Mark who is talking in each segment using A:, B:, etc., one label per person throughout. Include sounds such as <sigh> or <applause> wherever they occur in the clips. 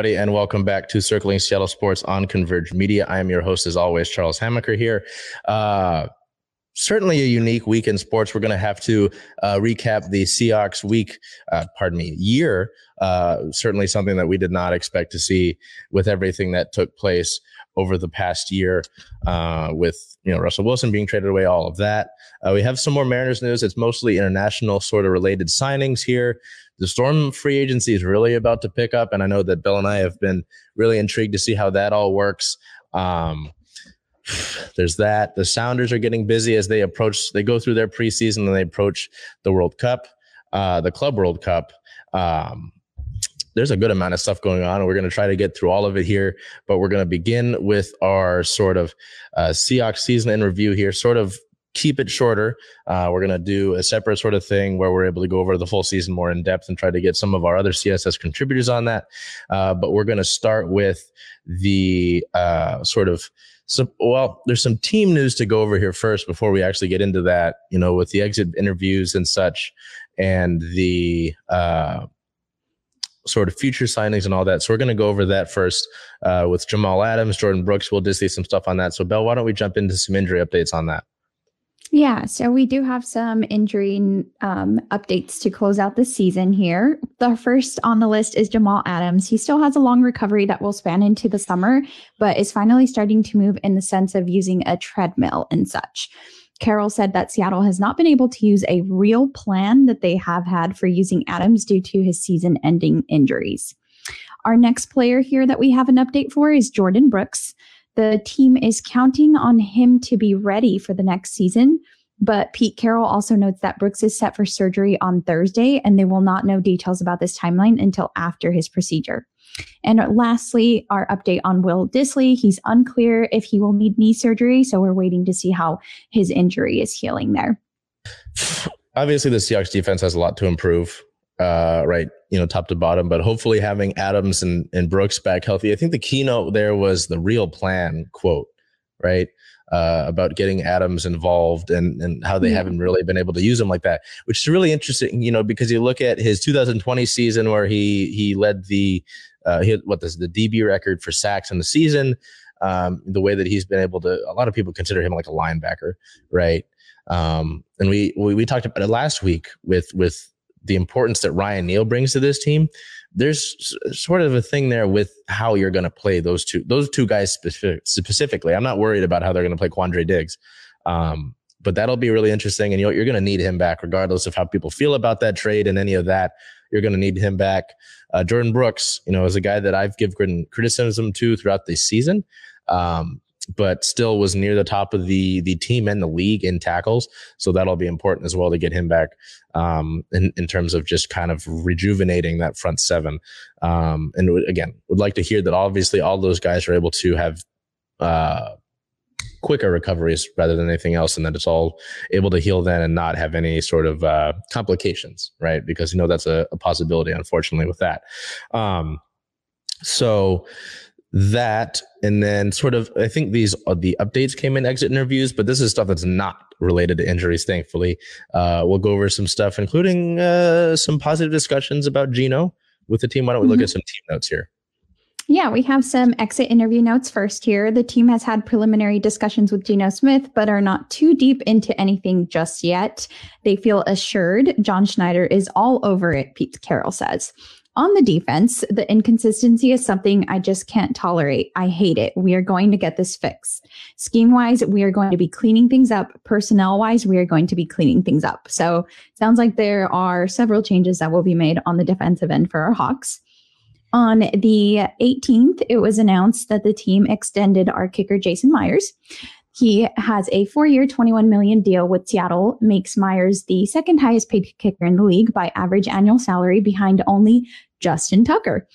A: Everybody, and welcome back to Circling Seattle Sports on Converge Media. I am your host, as always, Charles Hammaker here. Uh, certainly a unique week in sports. We're going to have to uh, recap the Seahawks week, uh, pardon me, year. Uh, certainly something that we did not expect to see with everything that took place over the past year uh, with you know Russell Wilson being traded away, all of that. Uh, we have some more Mariners news. It's mostly international sort of related signings here the Storm free agency is really about to pick up, and I know that Bill and I have been really intrigued to see how that all works. Um, there's that. The Sounders are getting busy as they approach. They go through their preseason and they approach the World Cup, uh, the Club World Cup. Um, there's a good amount of stuff going on, and we're going to try to get through all of it here. But we're going to begin with our sort of uh, Seahawks season in review here, sort of keep it shorter. Uh, we're going to do a separate sort of thing where we're able to go over the full season more in depth and try to get some of our other CSS contributors on that. Uh, but we're going to start with the uh, sort of so well there's some team news to go over here first before we actually get into that you know with the exit interviews and such and the uh, sort of future signings and all that. So we're going to go over that first uh, with Jamal Adams, Jordyn Brooks. We'll just see some stuff on that. So Bell, why don't we jump into some injury updates on that?
B: Yeah, so we do have some injury um, updates to close out the season here. The first on the list is Jamal Adams. He still has a long recovery that will span into the summer, but is finally starting to move in the sense of using a treadmill and such. Carroll said that Seattle has not been able to use a real plan that they have had for using Adams due to his season ending injuries. Our next player here that we have an update for is Jordyn Brooks. The team is counting on him to be ready for the next season. But Pete Carroll also notes that Brooks is set for surgery on Thursday, and they will not know details about this timeline until after his procedure. And lastly, our update on Will Dissly. He's unclear if he will need knee surgery, so we're waiting to see how his injury is healing there. <sighs>
A: Obviously, the Seahawks defense has a lot to improve uh, right, you know, top to bottom. But hopefully, having Adams and, and Brooks back healthy. I think the keynote there was the real plan quote, right? Uh, about getting Adams involved and, and how they yeah. haven't really been able to use him like that, which is really interesting, you know, because you look at his 2020 season where he he led the uh, he what this the DB record for sacks in the season. Um, the way that he's been able to, a lot of people consider him like a linebacker, right? Um, and we, we we talked about it last week with with the importance that Ryan Neal brings to this team, there's sort of a thing there with how you're going to play those two those two guys specific, specifically. I'm not worried about how they're going to play Quandre Diggs. Um, but that'll be really interesting. And you're, you're going to need him back, regardless of how people feel about that trade and any of that. You're going to need him back. Uh, Jordyn Brooks, you know, is a guy that I've given criticism to throughout the season. Um, but still was near the top of the the team and the league in tackles. So that'll be important as well to get him back um, in in terms of just kind of rejuvenating that front seven. Um, and again, would like to hear that obviously all those guys are able to have. Uh, quicker recoveries rather than anything else and that it's all able to heal then and not have any sort of uh, complications right because you know that's a, a possibility unfortunately with that um, so that and then sort of i think these are the updates came in exit interviews but this is stuff that's not related to injuries thankfully uh, we'll go over some stuff including uh, some positive discussions about geno with the team why don't we look mm-hmm. at some team notes here
B: yeah, we have some exit interview notes first here. The team has had preliminary discussions with Geno Smith, but are not too deep into anything just yet. They feel assured John Schneider is all over it, Pete Carroll says. On the defense, the inconsistency is something I just can't tolerate. I hate it. We are going to get this fixed. Scheme wise, we are going to be cleaning things up. Personnel wise, we are going to be cleaning things up. So sounds like there are several changes that will be made on the defensive end for our Hawks. On the 18th, it was announced that the team extended our kicker, Jason Myers. He has a four-year, 21 million deal with Seattle, makes Myers the second highest paid kicker in the league by average annual salary behind only Justin Tucker.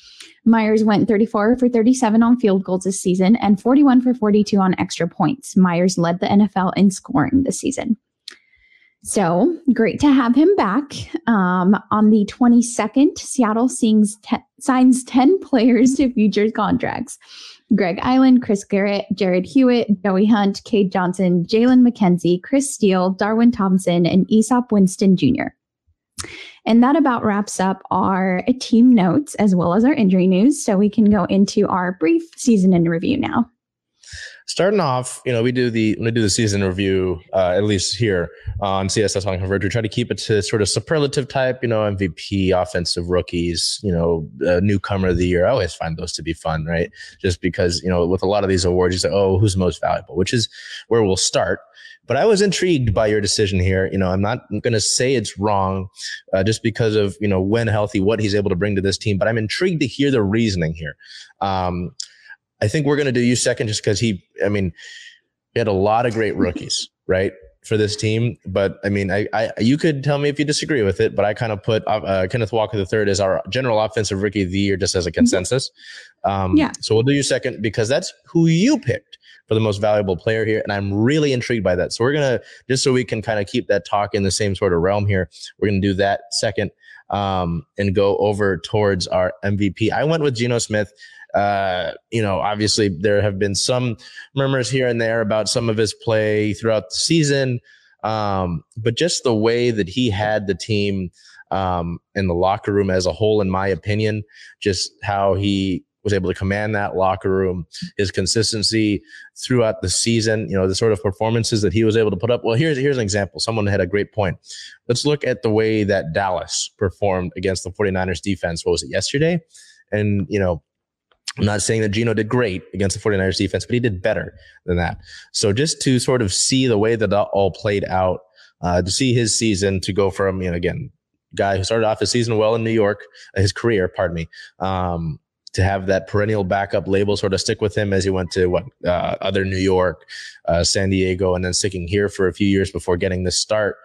B: Myers went 34 for 37 on field goals this season and 41 for 42 on extra points. Myers led the NFL in scoring this season. So great to have him back. Um, on the 22nd, Seattle te- signs 10 players to futures contracts. Greg Eiland, Chris Garrett, Jarrod Hewitt, Joey Hunt, Cade Johnson, Jalen McKenzie, Chris Steele, Darwin Thompson, and Easop Winston Jr. And that about wraps up our team notes as well as our injury news. So we can go into our brief season in review now
A: starting off, you know, we do the we do the season review uh, at least here on CSS on Converge. We try to keep it to sort of superlative type, you know, MVP, offensive rookies, you know, uh, newcomer of the year. I always find those to be fun, right? Just because you know, with a lot of these awards, you say, oh, who's most valuable, which is where we'll start. But I was intrigued by your decision here. You know, I'm not going to say it's wrong, uh, just because of you know when healthy, what he's able to bring to this team. But I'm intrigued to hear the reasoning here. Um, I think we're going to do you second just because he, I mean, he had a lot of great rookies, <laughs> right? For this team, but I mean, I, I, you could tell me if you disagree with it, but I kind of put uh, uh Kenneth Walker the third as our general offensive rookie of the year, just as a mm-hmm. consensus. Um, yeah. So we'll do you second because that's who you picked for the most valuable player here, and I'm really intrigued by that. So we're gonna just so we can kind of keep that talk in the same sort of realm here. We're gonna do that second um, and go over towards our MVP. I went with Geno Smith. Uh, you know, obviously there have been some murmurs here and there about some of his play throughout the season. Um, but just the way that he had the team um, in the locker room as a whole, in my opinion, just how he was able to command that locker room, his consistency throughout the season, you know, the sort of performances that he was able to put up. Well, here's here's an example. Someone had a great point. Let's look at the way that Dallas performed against the 49ers defense. What was it yesterday? And, you know, I'm not saying that Geno did great against the 49ers defense, but he did better than that. So just to sort of see the way that that all played out, uh, to see his season to go from, you know, again, guy who started off his season well in New York, uh, his career, pardon me, um, to have that perennial backup label sort of stick with him as he went to what uh, other New York, uh, San Diego, and then sticking here for a few years before getting this start.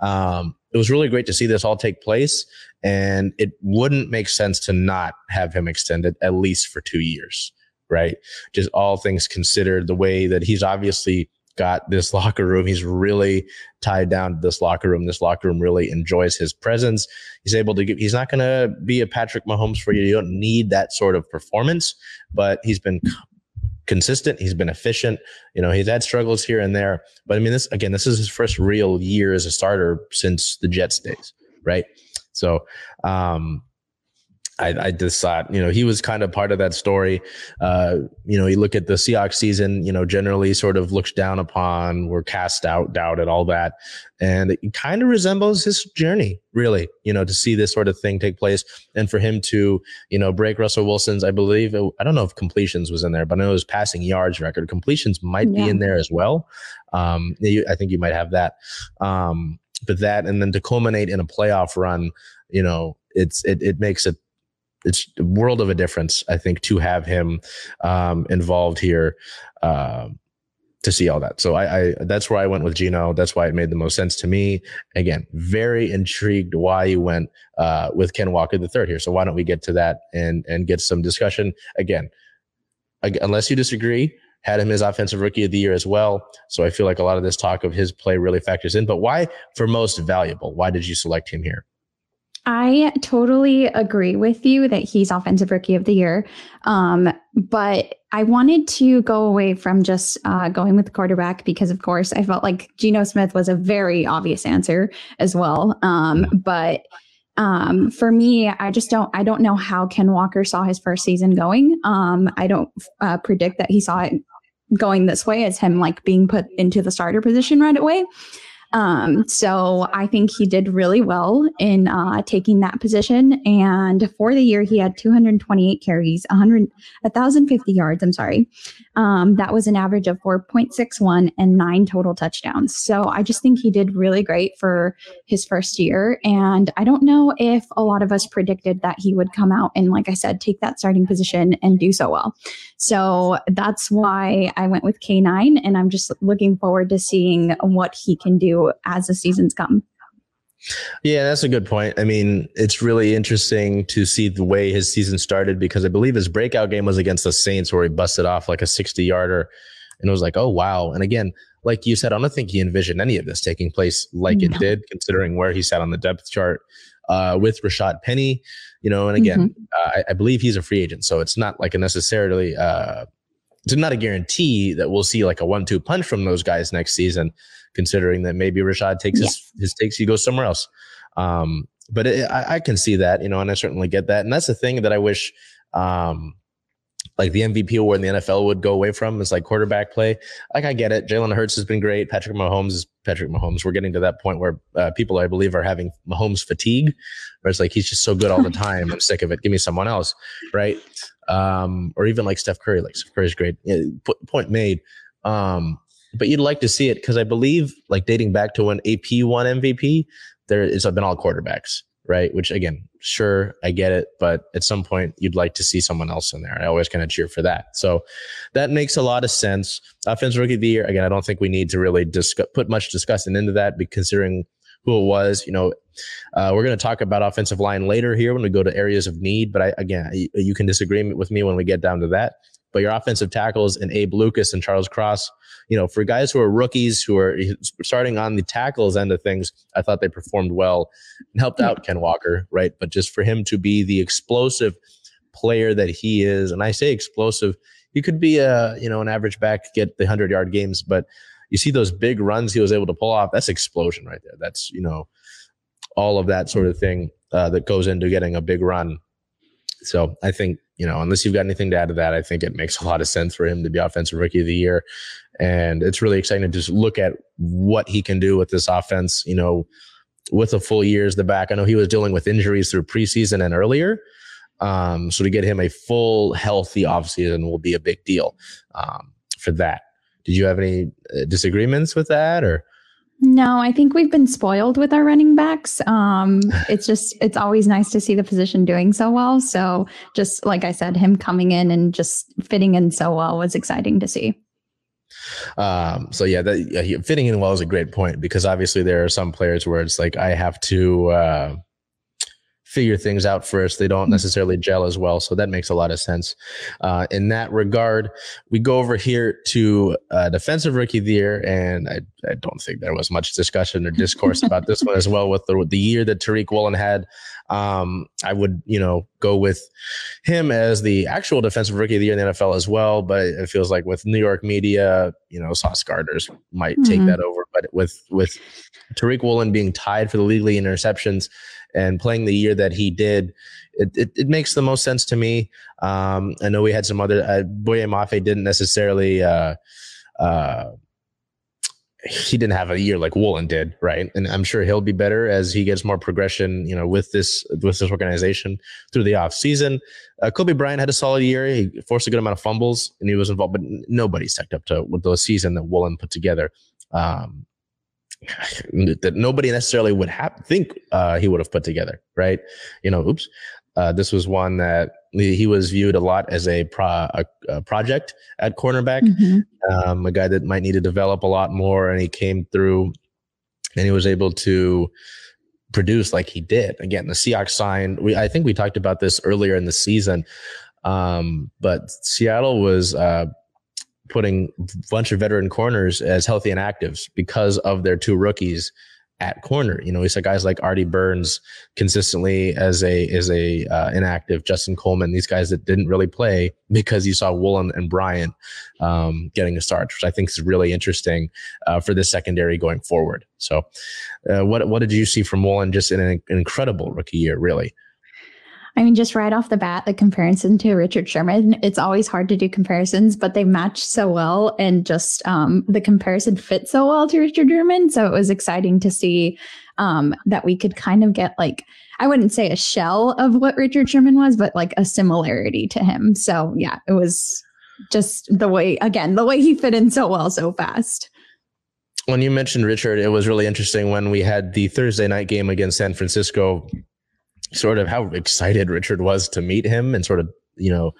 A: Um, it was really great to see this all take place. And it wouldn't make sense to not have him extended at least for two years, right? Just all things considered, the way that he's obviously got this <laughs> locker room. He's really tied down to this locker room. This locker room really enjoys his presence. He's able to give, he's not going to be a Patrick Mahomes for you. You don't need that sort of performance, but he's been consistent. He's been efficient. You know, he's had struggles here and there, but I mean, this again, this is his first real year as a starter since the Jets days, right? So, um, I, I just thought, you know, he was kind of part of that story. Uh, you know, you look at the Seahawks season, you know, generally sort of looks down upon, we're cast out, doubted, all that. And it kind of resembles his journey, really, you know, to see this sort of thing take place and for him to, you know, break Russell Wilson's, I believe, I don't know if completions was in there, but I know his passing yards record. Completions might yeah. be in there as well. Um, you, I think you might have that. Um, but that, and then to culminate in a playoff run, you know, it's, it, it makes it, it's a world of a difference, I think, to have him um, involved here uh, to see all that. So I, I, that's where I went with Geno. That's why it made the most sense to me. Again, very intrigued why you went uh, with Ken Walker the third here. So why don't we get to that and and get some discussion again? Unless you disagree, had him as offensive rookie of the year as well. So I feel like a lot of this talk of his play really factors in. But why for most valuable? Why did you select him here?
B: I totally agree with you that he's offensive rookie of the year. Um, but I wanted to go away from just uh, going with the quarterback because, of course, I felt like Geno Smith was a very obvious answer as well. Um, but um, for me, I just don't. I don't know how Ken Walker saw his first season going. Um, I don't uh, predict that he saw it going this way as him like being put into the starter position right away. Um, so I think he did really well in uh, taking that position. And for the year, he had 228 carries, 100, 1,050 yards. I'm sorry. Um, that was an average of 4.61 and nine total touchdowns. So I just think he did really great for his first year. And I don't know if a lot of us predicted that he would come out and, like I said, take that starting position and do so well. So that's why I went with K9. And I'm just looking forward to seeing what he can do as the seasons come.
A: Yeah, that's a good point. I mean, it's really interesting to see the way his season started because I believe his breakout game was against the Saints where he busted off like a 60 yarder. And it was like, oh, wow. And again, like you said, I don't think he envisioned any of this taking place like no. it did, considering where he sat on the depth chart uh, with Rashad Penny. You know, and again, mm-hmm. uh, I, I, believe he's a free agent, so it's not like a necessarily uh, it's not a guarantee that we'll see like a one-two punch from those guys next season. Considering that maybe Rashad takes his his takes, he goes somewhere else. Um, but it, I, I, can see that, you know, and I certainly get that, and that's the thing that I wish. Um, like the MVP award in the NFL would go away from is like quarterback play. Like I get it. Jalen Hurts has been great. Patrick Mahomes is Patrick Mahomes. We're getting to that point where uh, people, I believe, are having Mahomes fatigue, where it's like he's just so good all the <laughs> time. I'm sick of it. Give me someone else, right? Um, or even like Steph Curry. Like Steph Curry's great. Yeah, point made. Um, but you'd like to see it because I believe, like dating back to when AP won MVP, there it's been all quarterbacks right? Which again, sure, I get it, but at some point you'd like to see someone else in there. I always kind of cheer for that. So that makes a lot of sense. Offensive rookie of the year, again, I don't think we need to really discuss, put much discussion into that, considering who it was. You know, uh, we're going to talk about offensive line later here when we go to areas of need. But I, again, you, you can disagree with me when we get down to that. But your offensive tackles and Abe Lucas and Charles Cross, you know, for guys who are rookies who are starting on the tackles end of things, I thought they performed well and helped out Ken Walker, right? But just for him to be the explosive player that he is, and I say explosive, he could be a you know an average back, get the hundred yard games, but you see those big runs he was able to pull off. That's explosion right there. That's you know all of that sort of thing uh, that goes into getting a big run. So I think you know, unless you've got anything to add to that, I think it makes a lot of sense for him to be offensive rookie of the year. And it's really exciting to just look at what he can do with this offense, you know, with a full year as the back. I know he was dealing with injuries through preseason and earlier. Um, so to get him a full healthy offseason will be a big deal um, for that. Did you have any uh, disagreements with that or?
B: No, I think we've been spoiled with our running backs. Um, <laughs> it's just, it's always nice to see the position doing so well. So, just like I said, him coming in and just fitting in so well was exciting to see.
A: Um, so yeah, that yeah, fitting in well is a great point because obviously there are some players where it's like I have to uh, figure things out first. They don't necessarily gel as well. So that makes a lot of sense. Uh, in that regard, we go over here to uh, defensive rookie of the year. And I, I don't think there was much discussion or discourse about this one as well with the, the year that Tariq Woolen had. Um, I would, you know, go with him as the actual defensive rookie of the year in the NFL as well. But it feels like with New York media, you know, Sauce Gardner's might mm-hmm. take that over. But with with Tariq Woolen being tied for the league lead interceptions, and playing the year that he did, it, it, it makes the most sense to me. Um, I know we had some other, uh, Boye Mafe didn't necessarily, uh, uh, he didn't have a year like Woolen did, right? And I'm sure he'll be better as he gets more progression, you know, with this with this organization through the off season. Uh, Coby Bryant had a solid year. He forced a good amount of fumbles, and he was involved, but nobody stacked up to with the season that Woolen put together. Um, <laughs> that nobody necessarily would have think uh, he would have put together, right? You know, oops. Uh, this was one that he was viewed a lot as a, pro, a, a project at cornerback, mm-hmm. um, a guy that might need to develop a lot more, and he came through, and he was able to produce like he did. Again, the Seahawks signed. We I think we talked about this earlier in the season, um, but Seattle was uh, putting a bunch of veteran corners as healthy and actives because of their two rookies at corner. You know, we saw guys like Artie Burns consistently as a as a uh, inactive, Justin Coleman, these guys that didn't really play because you saw Woolen and Bryant um, getting a start, which I think is really interesting uh, for the secondary going forward. So, uh, what what did you see from Woolen? Just an incredible rookie year, really.
B: I mean, just right off the bat, the comparison to Richard Sherman, it's always hard to do comparisons, but they match so well. And just um, the comparison fits so well to Richard Sherman. So it was exciting to see um, that we could kind of get like, I wouldn't say a shell of what Richard Sherman was, but like a similarity to him. So yeah, it was just the way, again, the way he fit in so well so fast.
A: When you mentioned Richard, it was really interesting when we had the Thursday night game against San Francisco sort of how excited Richard was to meet him and sort of, you know,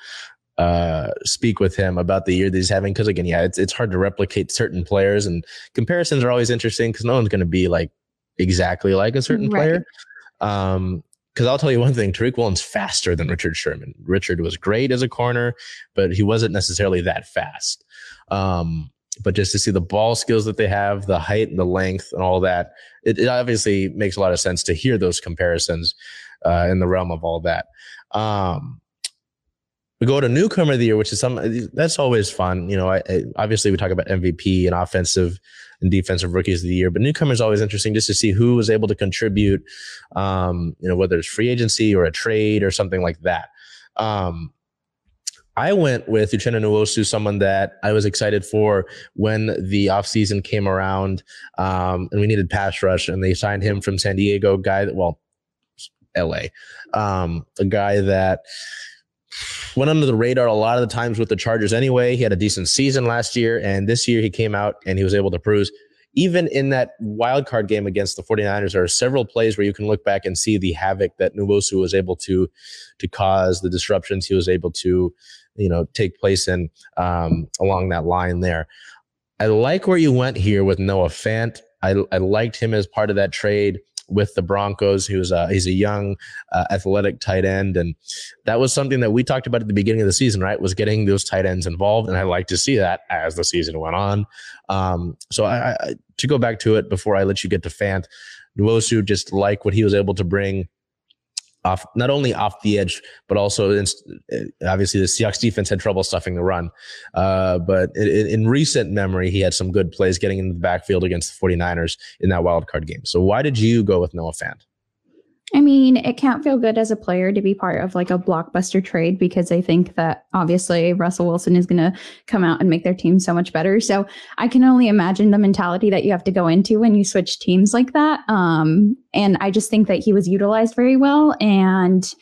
A: uh, speak with him about the year that he's having. Cause again, yeah, it's, it's hard to replicate certain players and comparisons are always interesting because no one's going to be like exactly like a certain right. player. Um, because I'll tell you one thing, Tariq Woolen's faster than Richard Sherman. Richard was great as a corner, but he wasn't necessarily that fast. Um, but just to see the ball skills that they have, the height and the length and all that, it, it obviously makes a lot of sense to hear those comparisons uh, in the realm of all that. Um, we go to newcomer of the year, which is some that's always fun. You know, I, I, obviously we talk about MVP and offensive and defensive rookies of the year, but newcomer is always interesting just to see who was able to contribute. Um, you know, whether it's free agency or a trade or something like that. Um, I went with Uchenna Nwosu, someone that I was excited for when the offseason came around um, and we needed pass rush and they signed him from San Diego, guy that, well, LA. Um, a guy that went under the radar a lot of the times with the Chargers anyway. He had a decent season last year, and this year he came out and he was able to prove. Even in that wild card game against the 49ers, there are several plays where you can look back and see the havoc that Nwosu was able to to cause, the disruptions he was able to, you know, take place in um, along that line there. I like where you went here with Noah Fant. I, I liked him as part of that trade with the Broncos. He was a, he's a young, uh, athletic tight end, and that was something that we talked about at the beginning of the season. Right, was getting those tight ends involved, and I like to see that as the season went on. Um, so I, I, to go back to it before I let you get to Fant, Nwosu just like what he was able to bring off not only off the edge, but also in, obviously the Seahawks defense had trouble stuffing the run. Uh, but in, in, recent memory, he had some good plays getting into the backfield against the 49ers in that wild card game. So why did you go with Noah Fant?
B: I mean, it can't feel good as a player to be part of like a blockbuster trade because I think that obviously Russell Wilson is going to come out and make their team so much better. So I can only imagine the mentality that you have to go into when you switch teams like that. Um, and I just think that he was utilized very well. And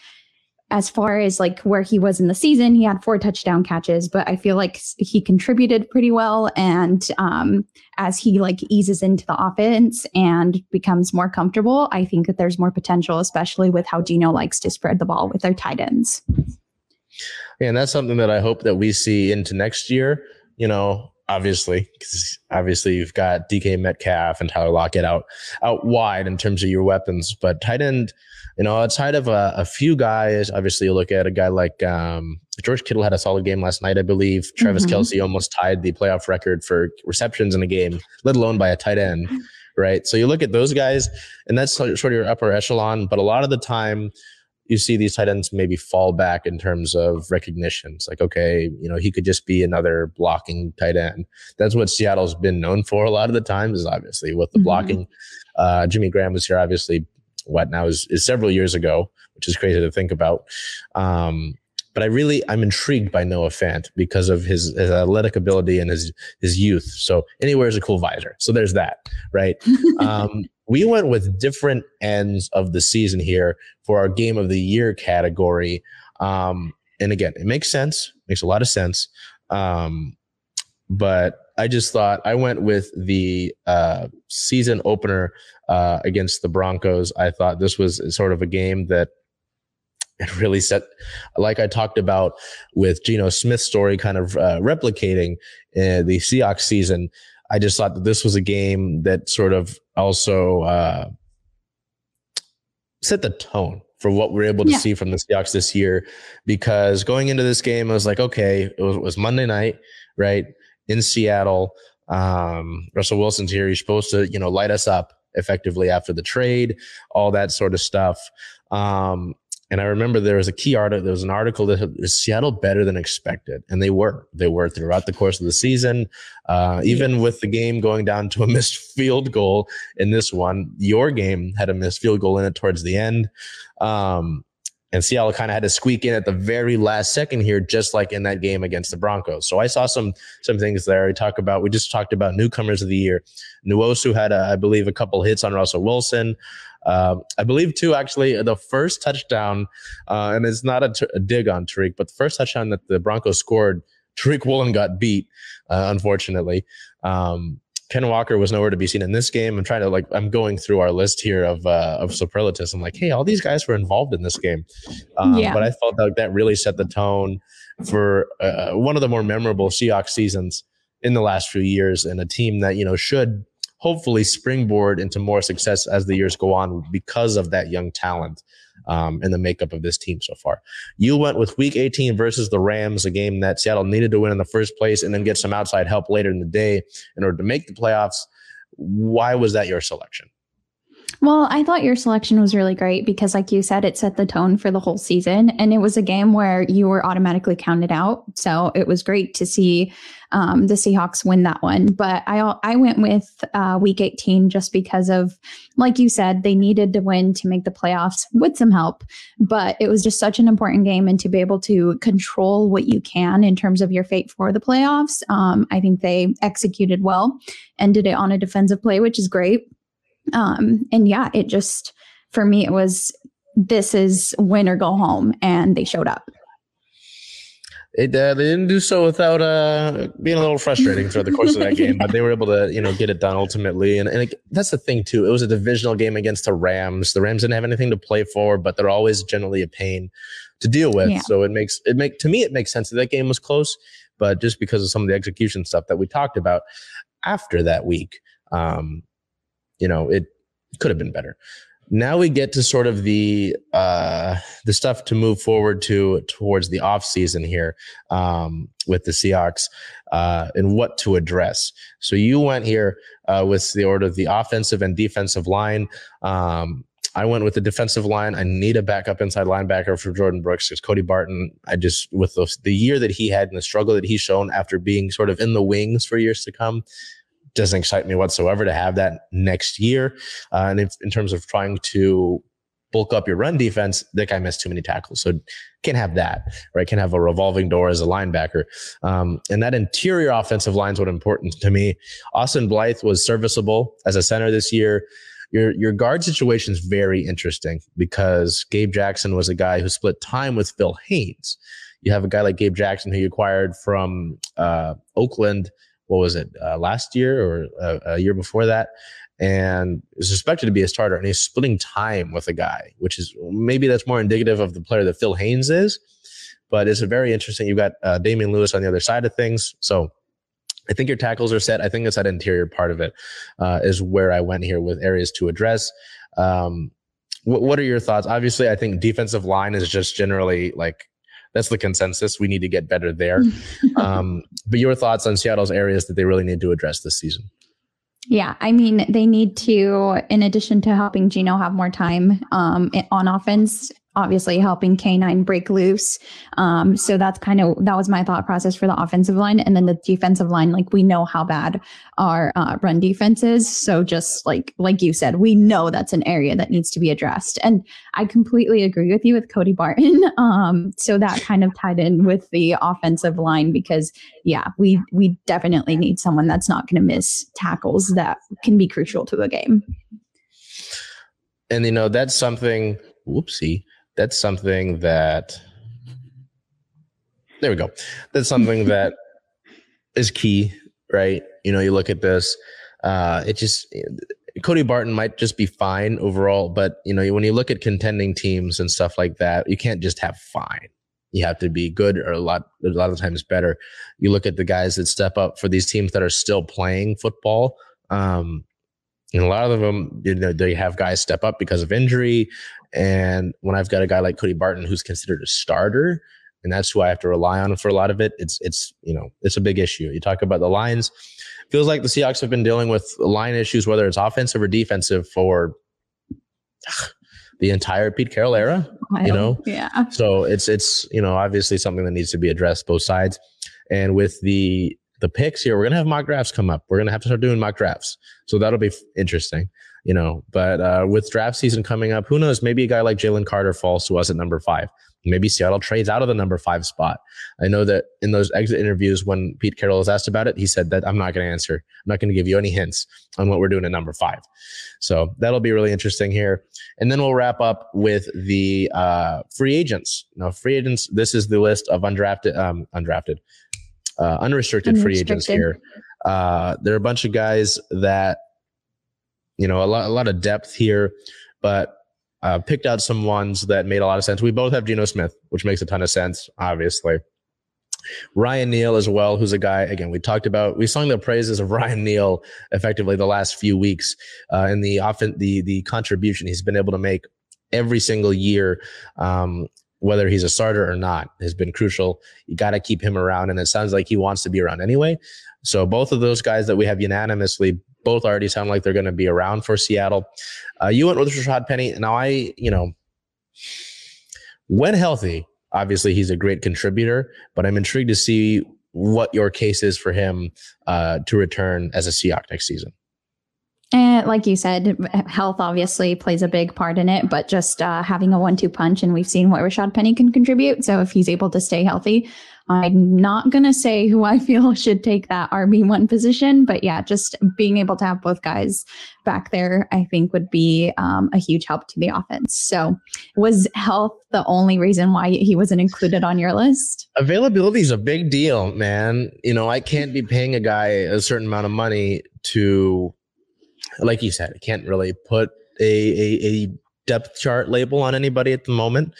B: as far as like where he was in the season, he had four touchdown catches, but I feel like he contributed pretty well. And um, as he like eases into the offense and becomes more comfortable, I think that there's more potential, especially with how Geno likes to spread the ball with their tight ends.
A: And that's something that I hope that we see into next year. You know, obviously, because obviously you've got DK Metcalf and Tyler Lockett out out wide in terms of your weapons, but tight end you know, outside of a, a, few guys, obviously you look at a guy like um, George Kittle had a solid game last night, I believe. Travis mm-hmm. Kelce almost tied the playoff record for receptions in a game, let alone by a tight end, right? So you look at those guys, and that's sort of your upper echelon. But a lot of the time, you see these tight ends maybe fall back in terms of recognition. It's like, okay, you know, he could just be another blocking tight end. That's what Seattle's been known for a lot of the times, is obviously with the mm-hmm. blocking. Uh, Jimmy Graham was here, obviously what now is, is several years ago, which is crazy to think about. Um, but I really I'm intrigued by Noah Fant because of his, his athletic ability and his his youth. So anywhere is a cool visor. So there's that, right? <laughs> um, we went with different ends of the season here for our game of the year category. Um, and again, it makes sense, makes a lot of sense. Um, but I just thought I went with the uh, season opener uh, against the Broncos. I thought this was sort of a game that it really set, like I talked about with Geno Smith's story, kind of uh, replicating uh, the Seahawks season. I just thought that this was a game that sort of also uh, set the tone for what we're able to yeah. see from the Seahawks this year. Because going into this game, I was like, okay, it was, it was Monday night, right? In Seattle. Um, Russell Wilson's here. He's supposed to, you know, light us up effectively after the trade, all that sort of stuff. Um, and I remember there was a key article. There was an article that is Seattle better than expected, and they were. They were throughout the course of the season. Uh, even with the game going down to a <laughs> missed field goal in this one, your game had a missed field goal in it towards the end. Um, And Seattle kind of had to squeak in at the very last second here, just like in that game against the Broncos. So I saw some some things there. We talk about we just talked about newcomers of the year. Nwosu had, a, I believe, a couple hits on Russell Wilson. Uh, I believe too, actually, the first touchdown, uh, and it's not a dig on Tariq, but the first touchdown that the Broncos scored, Tariq Woolen got beat, uh, unfortunately. Um, Ken Walker was nowhere to be seen in this game. I'm trying to like I'm going through our list here of uh, of superlatives. I'm like, hey, all these guys were involved in this game, um, yeah. but I felt like that really set the tone for uh, one of the more memorable Seahawks seasons in the last few years, and a team that you know should hopefully springboard into more success as the years go on because of that young talent um, and the makeup of this team so far. You went with Week 18 versus the Rams, a game that Seattle needed to win in the first place, and then get some outside help later in the day in order to make the playoffs. Why was that your selection?
B: Well, I thought your selection was really great because, like you said, it set the tone for the whole season. And it was a game where you were automatically counted out. So it was great to see um, the Seahawks win that one. But I, I went with uh, week 18 just because of, like you said, they needed to win to make the playoffs with some help. But it was just such an important game. And to be able to control what you can in terms of your fate for the playoffs, um, I think they executed well and did it on a defensive play, which is great. Um, and yeah, it just, for me, it was this is win or go home. And they showed up.
A: It, uh, they didn't do so without uh, being a little frustrating throughout the course of that <laughs> game, but they were able to, you know, get it done ultimately. And, and it, that's the thing too. It was a divisional game against the Rams. The Rams didn't have anything to play for, but they're always generally a pain to deal with. Yeah. So it makes it make to me it makes sense that that game was close, but just because of some of the execution stuff that we talked about after that week, um, you know, it could have been better. Now we get to sort of the uh, the stuff to move forward to towards the off season here um, with the Seahawks uh, and what to address. So you went here uh, with the order of the offensive and defensive line. Um, I went with the defensive line. I need a backup inside linebacker for Jordyn Brooks because Cody Barton, I just, with the, the year that he had and the struggle that he's shown after being sort of in the wings for years to come, doesn't excite me whatsoever to have that next year. Uh, and if, in terms of trying to bulk up your run defense, that guy missed too many tackles. So can't have that, right? Can't have a revolving door as a linebacker. Um, and that interior offensive line is what important to me. Austin Blythe was serviceable as a center this year. Your your guard situation is very interesting because Gabe Jackson was a guy who split time with Phil Haynes. You have a guy like Gabe Jackson who you acquired from uh, Oakland what was it uh, last year or a, a, year before that and is expected to be a starter and he's splitting time with a guy which is maybe that's more indicative of the player that phil haynes is but it's a very interesting you've got uh, damien lewis on the other side of things so i think your tackles are set. I think it's that interior part of it uh, is where i went here with areas to address. Um, what are your thoughts? Obviously i think defensive line is just generally like that's the consensus. We need to get better there. <laughs> um, but your thoughts on Seattle's areas that they really need to address this season?
B: Yeah, I mean, they need to, in addition to helping Geno have more time um, on offense, obviously helping K9 break loose. Um, so that's kind of that was my thought process for the offensive line, and then the defensive line. Like we know how bad our uh, run defense is, so just like like you said, we know that's an area that needs to be addressed. And I completely agree with you with Cody Barton. <laughs> Um, so that kind of tied in with the offensive line because yeah, we we definitely need someone that's not going to miss tackles that can be crucial to a game.
A: And you know that's something. Whoopsie that's something that there we go. That's something <laughs> that is key, right? You know, you look at this, uh, it just Cody Barton might just be fine overall, but you know, when you look at contending teams and stuff like that, you can't just have fine. You have to be good or a lot a lot of times better. You look at the guys that step up for these teams that are still playing football. Um, and a lot of them, you know, they have guys step up because of injury. And when I've got a guy like Cody Barton who's considered a starter, and that's who I have to rely on for a lot of it, it's it's you know it's a big issue. You talk about the lines. Feels like the Seahawks have been dealing with line issues, whether it's offensive or defensive, for the entire Pete Carroll era. You know,
B: yeah.
A: So it's it's you know obviously something that needs to be addressed both sides. And with the the picks here, we're gonna have mock drafts come up. We're gonna have to start doing mock drafts, so that'll be interesting you know. But uh, with draft season coming up, who knows? Maybe a guy like Jalen Carter falls to us at number five. Maybe Seattle trades out of the number five spot. I know that in those exit interviews, when Pete Carroll was asked about it, he said that I'm not going to answer. I'm not going to give you any hints on what we're doing at number five. So that'll be really interesting here. And then we'll wrap up with the uh, free agents. Now, free agents, this is the list of undrafted, um, undrafted, uh, unrestricted, unrestricted free agents here. Uh, there are a bunch of guys that, you know, a lot, a lot of depth here, but uh, picked out some ones that made a lot of sense. We both have Geno Smith, which makes a ton of sense, obviously. Ryan Neal as well, who's a guy, again, we talked about, we sung the praises of <laughs> Ryan Neal effectively the last few weeks uh, in the often the, the contribution he's been able to make every single year. Um, whether he's a starter or not has been crucial. You got to keep him around. And it sounds like he wants to be around anyway. So both of those guys that we have unanimously both already sound like they're going to be around for Seattle. Uh, you went with Rashad Penny. Now I, you know, when healthy, obviously he's a great contributor, but I'm intrigued to see what your case is for him uh, to return as a Seahawk next season.
B: And like you said, health obviously plays a big part in it, but just uh, having a one-two punch, and we've seen what Rashad Penny can contribute. So if he's able to stay healthy, I'm not going to say who I <laughs> feel should take that RB1 position, but yeah, just being able to have both guys back there, I think would be um, a huge help to the offense. So, was health the only reason why he wasn't included on your list?
A: Availability is a big deal, man. You know, I can't be paying a guy a certain amount of money to, like you said, I can't really put a, a, a depth chart label on anybody at the moment.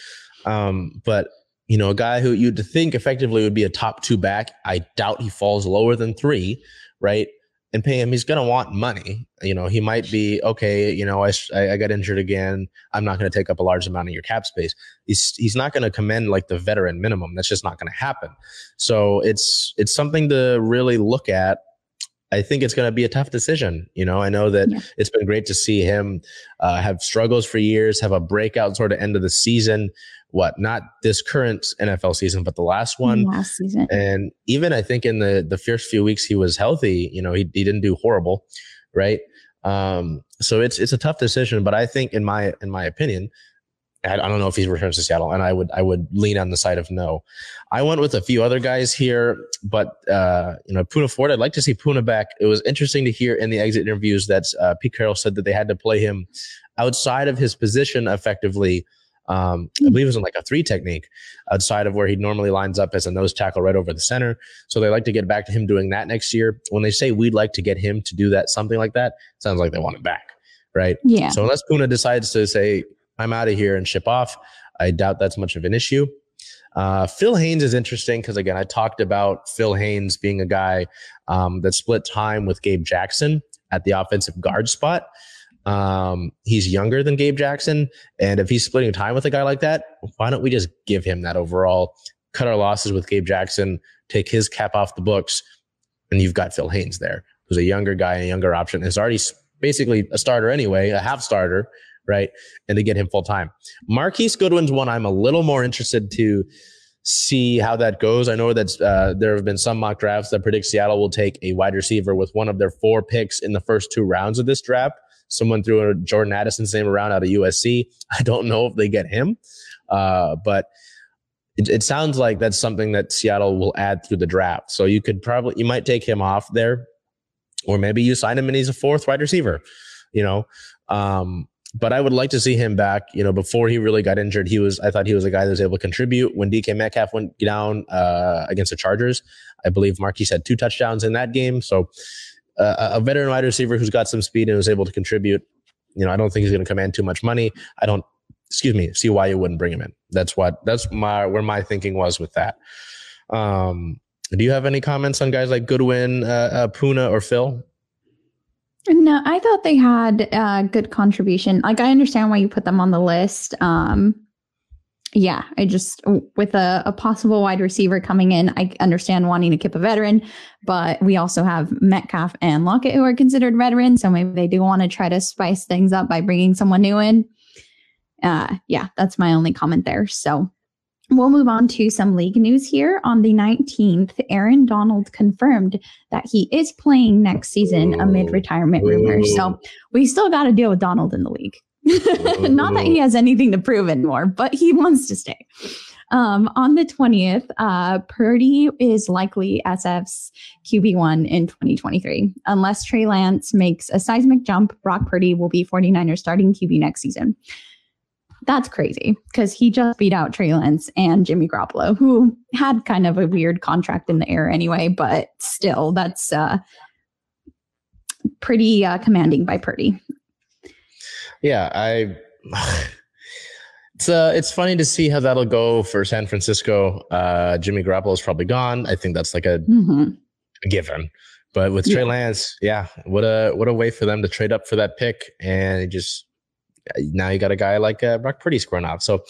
A: Um, but you know, a guy who you'd think effectively would be a top two back. I doubt he falls lower than three, right? And pay him, he's going to want money. You know, he might be okay. You know, I, I got injured again. I'm not going to take up a large amount of your cap space. He's he's not going to commend like the veteran minimum. That's just not going to happen. So it's it's something to really look at. I think it's going to be a tough decision. You know, I know that yeah. it's been great to see him uh, have struggles for years, have a breakout sort of end of the season what not this current NFL season, but the last one.
B: Last season.
A: And even I think in the the first few weeks he was healthy, you know, he, he didn't do horrible, right? Um, so it's it's a tough decision, but I think in my in my opinion, I, don't know if he returns to Seattle, and I would I would lean on the side of no. I went with a few other guys here, but uh, you know, Poona Ford. I'd like to see Poona back. It was interesting to hear in the exit interviews that uh, Pete Carroll said that they had to play him outside of his position effectively um, I hmm. believe it was in like a three technique outside of where he normally lines up as a nose tackle right over the center. So they like to get back to him doing that next year. When they say we'd like to get him to do that, something like that, sounds like they want him back, right?
B: Yeah.
A: So unless Puna decides to say, I'm out of here and ship off, I doubt that's much of an issue. Uh, Phil Haynes is interesting because again, I talked about Phil Haynes being a guy um, that split time with Gabe Jackson at the offensive guard spot. Um, he's younger than Gabe Jackson. And if he's splitting time with a guy like that, why don't we just give him that overall, cut our losses with Gabe Jackson, take his cap off the books, and you've got Phil Haynes there, who's a younger guy, a younger option, is already basically a starter anyway, a half starter, right? And to get him full time. Marquise Goodwin's one I'm a little more interested to see how that goes. I know that uh, there have been some mock drafts that predict Seattle will take a wide receiver with one of their four picks in the first two rounds of this draft. Someone threw a Jordan Addison's name around out of USC. <laughs> I don't know if they get him, uh, but it, it sounds like that's something that Seattle will add through the draft. So you could probably you might take him off there, or maybe you sign him and he's a fourth wide receiver. You know, um, but I would like to see him back. You know, before he really got injured, he was I thought he was a guy that was able to contribute. When DK Metcalf went down uh, against the Chargers, I believe Marquise had two touchdowns in that game. So uh, a veteran wide receiver who's got some speed and was able to contribute. You know, I don't think he's going to command too much money. I don't, excuse me, see why you wouldn't bring him in. That's what, that's my, where my thinking was with that. Um, do you have any comments on guys like Goodwin, uh, uh, Poona, or Phil?
B: No, I thought they had a uh, good contribution. Like, I understand why you put them on the list. Um, yeah, I just with a, a, possible wide receiver coming in, I understand wanting to keep a veteran, but we also have Metcalf and Lockett who are considered veterans, so maybe they do want to try to spice things up by bringing someone new in. Uh, yeah, that's my only comment there. So We'll move on to some league news here. On the 19th, Aaron Donald confirmed that he is playing next season amid retirement rumors. So we still got to deal with Donald in the league. <laughs> Not that he has anything to prove anymore, but he wants to stay. Um, on the 20th, uh, Purdy is likely SF's QB1 in 2023. Unless Trey Lance makes a seismic jump, Brock Purdy will be 49ers starting QB next season. That's crazy because he just beat out Trey Lance and Jimmy Garoppolo, who had kind of a weird contract in the air anyway, but still, that's uh, pretty uh, commanding by Purdy.
A: Yeah, I. <sighs> It's uh, it's funny to see how that'll go for San Francisco. Uh, Jimmy Garoppolo is probably gone. I think that's like a, mm-hmm. a given. But with Trey yeah. Lance, yeah, what a what a way for them to trade up for that pick and just now you got a guy like uh, Brock Purdy scoring off. So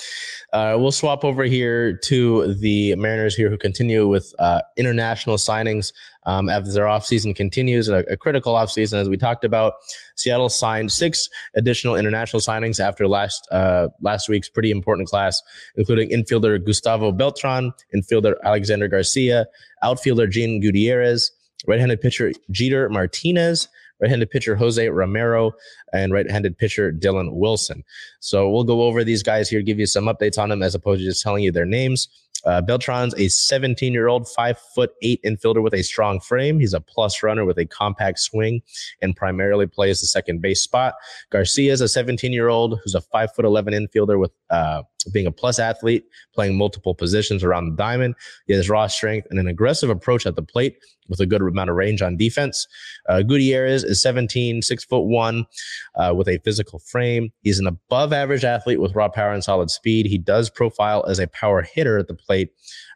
A: uh, we'll swap over here to the Mariners here who continue with uh, international signings um, as their offseason continues, a, a critical offseason as we talked about. Seattle signed six additional international signings after last uh, last week's pretty important class, including infielder Gustavo Beltran, infielder Alexander Garcia, outfielder Jean Gutierrez, right-handed pitcher Jeter Martinez, right-handed pitcher Jose Romero, and right-handed pitcher Dylan Wilson. So we'll go over these guys here, give you some updates on them as opposed to just telling you their names. Uh, Beltran's a 17 year old, five foot eight infielder with a strong frame. He's a plus runner with a compact swing and primarily plays the second base spot. Garcia is a 17 year old who's a five foot 11 infielder with uh, being a plus athlete, playing multiple positions around the diamond. He has raw strength and an aggressive approach at the plate with a good amount of range on defense. Uh, Gutierrez is 17, six foot one, uh, with a physical frame. He's an above average athlete with raw power and solid speed. He does profile as a power hitter at the plate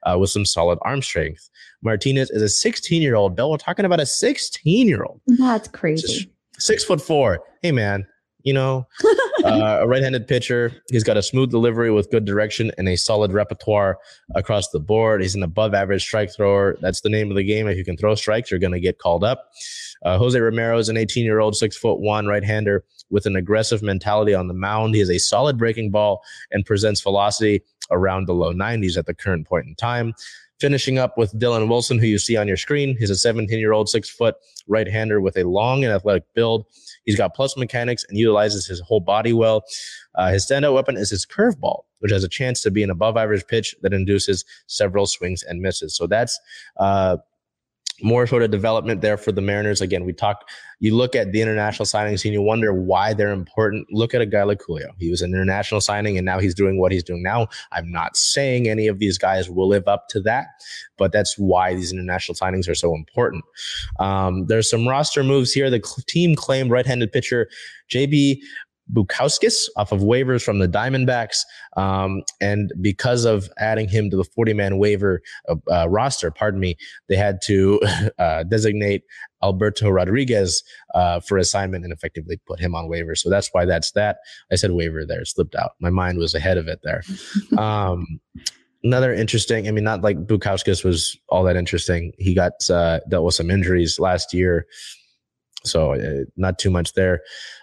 A: uh, with some solid arm strength. Martinez is a 16 year old. Bill, we're talking about a 16 year old.
B: That's crazy.
A: Six foot four. Hey, man, you know, <laughs> uh, a right-handed pitcher. He's got a smooth delivery with good direction and a solid repertoire across the board. He's an above-average strike thrower. That's the name of the game. If you can throw strikes, you're going to get called up. Uh, Jose Romero is an 18-year-old, six foot one right-hander with an aggressive mentality on the mound. He has a solid breaking ball and presents velocity around the low 90s at the current point in time. Finishing up with Dylan Wilson, who you see on your screen. He's a 17 year old, six foot right hander with a long and athletic build. He's got plus mechanics and utilizes his whole body well. Uh, his standout weapon is his curveball, which has a chance to be an above average pitch that induces several swings and misses. So that's uh, more sort of development there for the Mariners. Again, we talk, you look at the international signings and you wonder why they're important. Look at a guy like Julio. He was an international signing and now he's doing what he's doing now. I'm not saying any of these guys will live up to that, but that's why these international signings are so important. Um, there's some roster moves here. The team claimed right handed pitcher JB Bukauskas off of waivers from the Diamondbacks. Um, and because of adding him to the 40 man waiver uh, uh, roster, pardon me, they had to <laughs> uh, designate Alberto Rodriguez uh, for assignment and effectively put him on waiver. So that's why that's that. I said waiver there, slipped out. My mind was ahead of it there. <laughs> um, another interesting, I mean, not like Bukauskas was all that interesting. He got uh, dealt with some injuries last year. So uh, not too much there.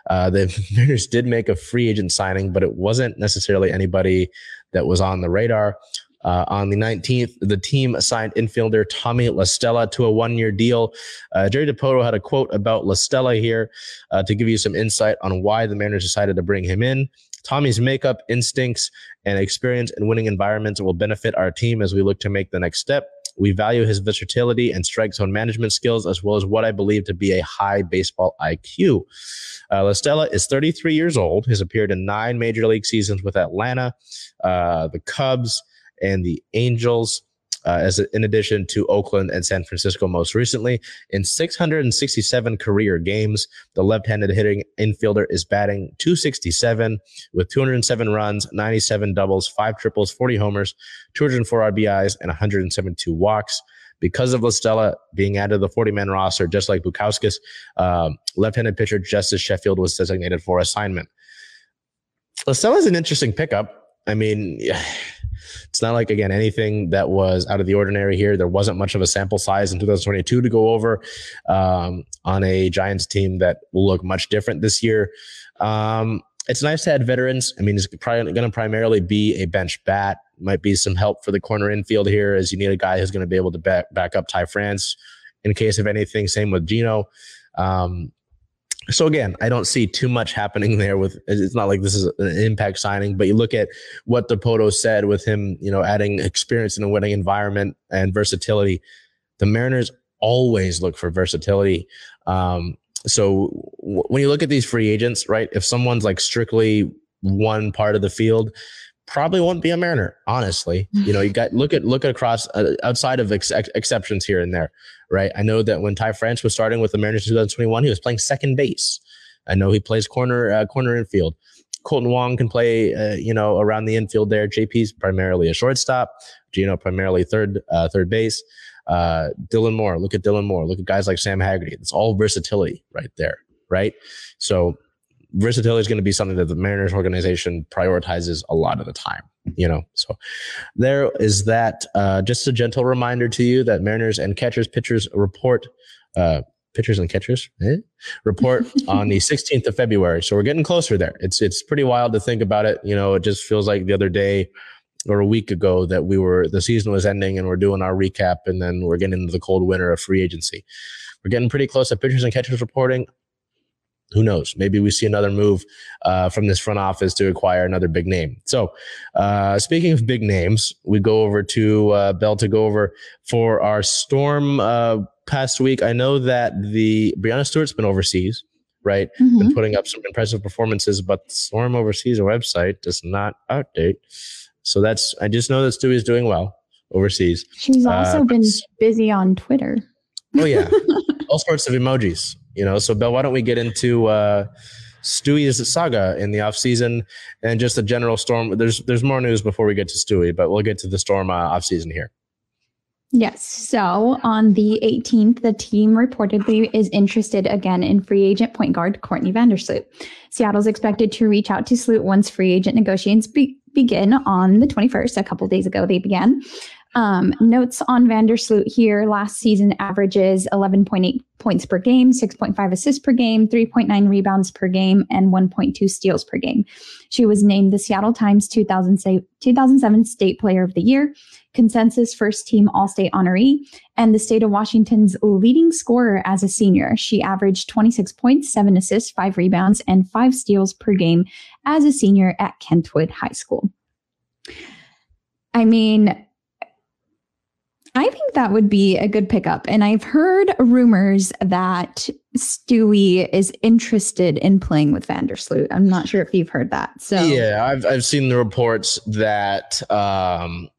A: Uh, the <laughs> Mariners did make a free agent signing, but it wasn't necessarily anybody that was on the radar. Uh, on the 19th, the team assigned infielder Tommy La Stella to a one-year deal. Uh, Jerry Dipoto had a quote about La Stella here uh, to give you some insight on why the Mariners decided to bring him in. Tommy's makeup, instincts, and experience in winning environments will benefit our team as we look to make the next step. We value his versatility and strike zone management skills, as well as what I believe to be a high baseball IQ. Uh, La Stella is 33 years old, has appeared in nine major league seasons with Atlanta, uh, the Cubs, and the Angels uh, as in addition to Oakland and San Francisco most recently. In 667 career games, the left-handed hitting infielder is batting 267 with 207 runs, 97 doubles, five triples, 40 homers, 204 RBIs, and 172 walks because of La Stella being added to the 40 man roster, just like Bukauskas, um, left handed pitcher Justice Sheffield was designated for assignment. La Stella is an interesting pickup. I mean, it's not like again anything that was out of the ordinary here. There wasn't much of a sample size in 2022 to go over um, on a Giants team that will look much different this year. Um, it's nice to add veterans. I mean, it's probably going to primarily be a bench bat. Might be some help for the corner infield here, as you need a guy who's going to be able to back, back up Ty France in case of anything. Same with Geno. Um, so again, I don't see too much happening there with it's not like this is an impact signing, but you look at what Dipoto said with him, you know, adding experience in a winning environment and versatility. The Mariners always look for versatility. Um, so w- when you look at these free agents, right? If someone's like strictly one part of the field, probably won't be a Mariner. Honestly, you know, you got look at look at across uh, outside of ex- exceptions here and there, right? I know that when Ty France was starting with the Mariners in 2021, he was playing second base. I know he plays corner uh, corner infield. Kolten Wong can play, uh, you know, around the infield there. JP's primarily a shortstop. Geno primarily third uh, third base. Uh, Dylan Moore, look at Dylan Moore. Look at guys like Sam Haggerty. It's all versatility right there, right? So versatility is going to be something that the Mariners organization prioritizes a lot of the time. You know, so there is that. Uh, just a gentle reminder to you that Mariners and catchers pitchers report. Uh, pitchers and catchers eh? report <laughs> on the 16th of February. So we're getting closer there. It's it's pretty wild to think about it. You know, it just feels like the other day or a week ago that we were the season was ending and we're doing our recap and then we're getting into the cold winter of free agency. We're getting pretty close to pitchers and catchers reporting. Who knows? Maybe we see another move uh, from this front office to acquire another big name. So, uh, speaking of big names, we go over to uh, Bell to go over for our storm uh, past week. I know that the Breanna Stewart's been overseas, right? Mm-hmm. Been putting up some impressive performances, but the Storm overseas website does not update. So that's I just know that Stewie is doing well overseas.
B: She's uh, also been busy on Twitter.
A: Oh yeah, <laughs> all sorts of emojis. You know, so Bell, why don't we get into uh, Stewie's saga in the off season and just a general storm? There's there's more news before we get to Stewie, but we'll get to the storm uh, off season here.
B: Yes. So on the 18th, the team reportedly is interested again in free agent point guard Courtney Vandersloot. Seattle's expected to reach out to Sloot once free agent negotiations be- begin on the 21st. A couple days ago, they began. Um, notes on Vandersloot here last season averages 11.8 points per game, 6.5 assists per game, 3.9 rebounds per game, and 1.2 steals per game. She was named the Seattle Times 2007 State Player of the Year, consensus first team All State honoree, and the state of Washington's leading scorer as a senior. She averaged 26 points, 7 assists, 5 rebounds, and 5 steals per game as a senior at Kentwood High School. I mean, I think that would be a good pickup. And I've heard rumors that Stewie is interested in playing with Vandersloot. I'm not sure if you've heard that. So
A: yeah, I've I've seen the reports that um,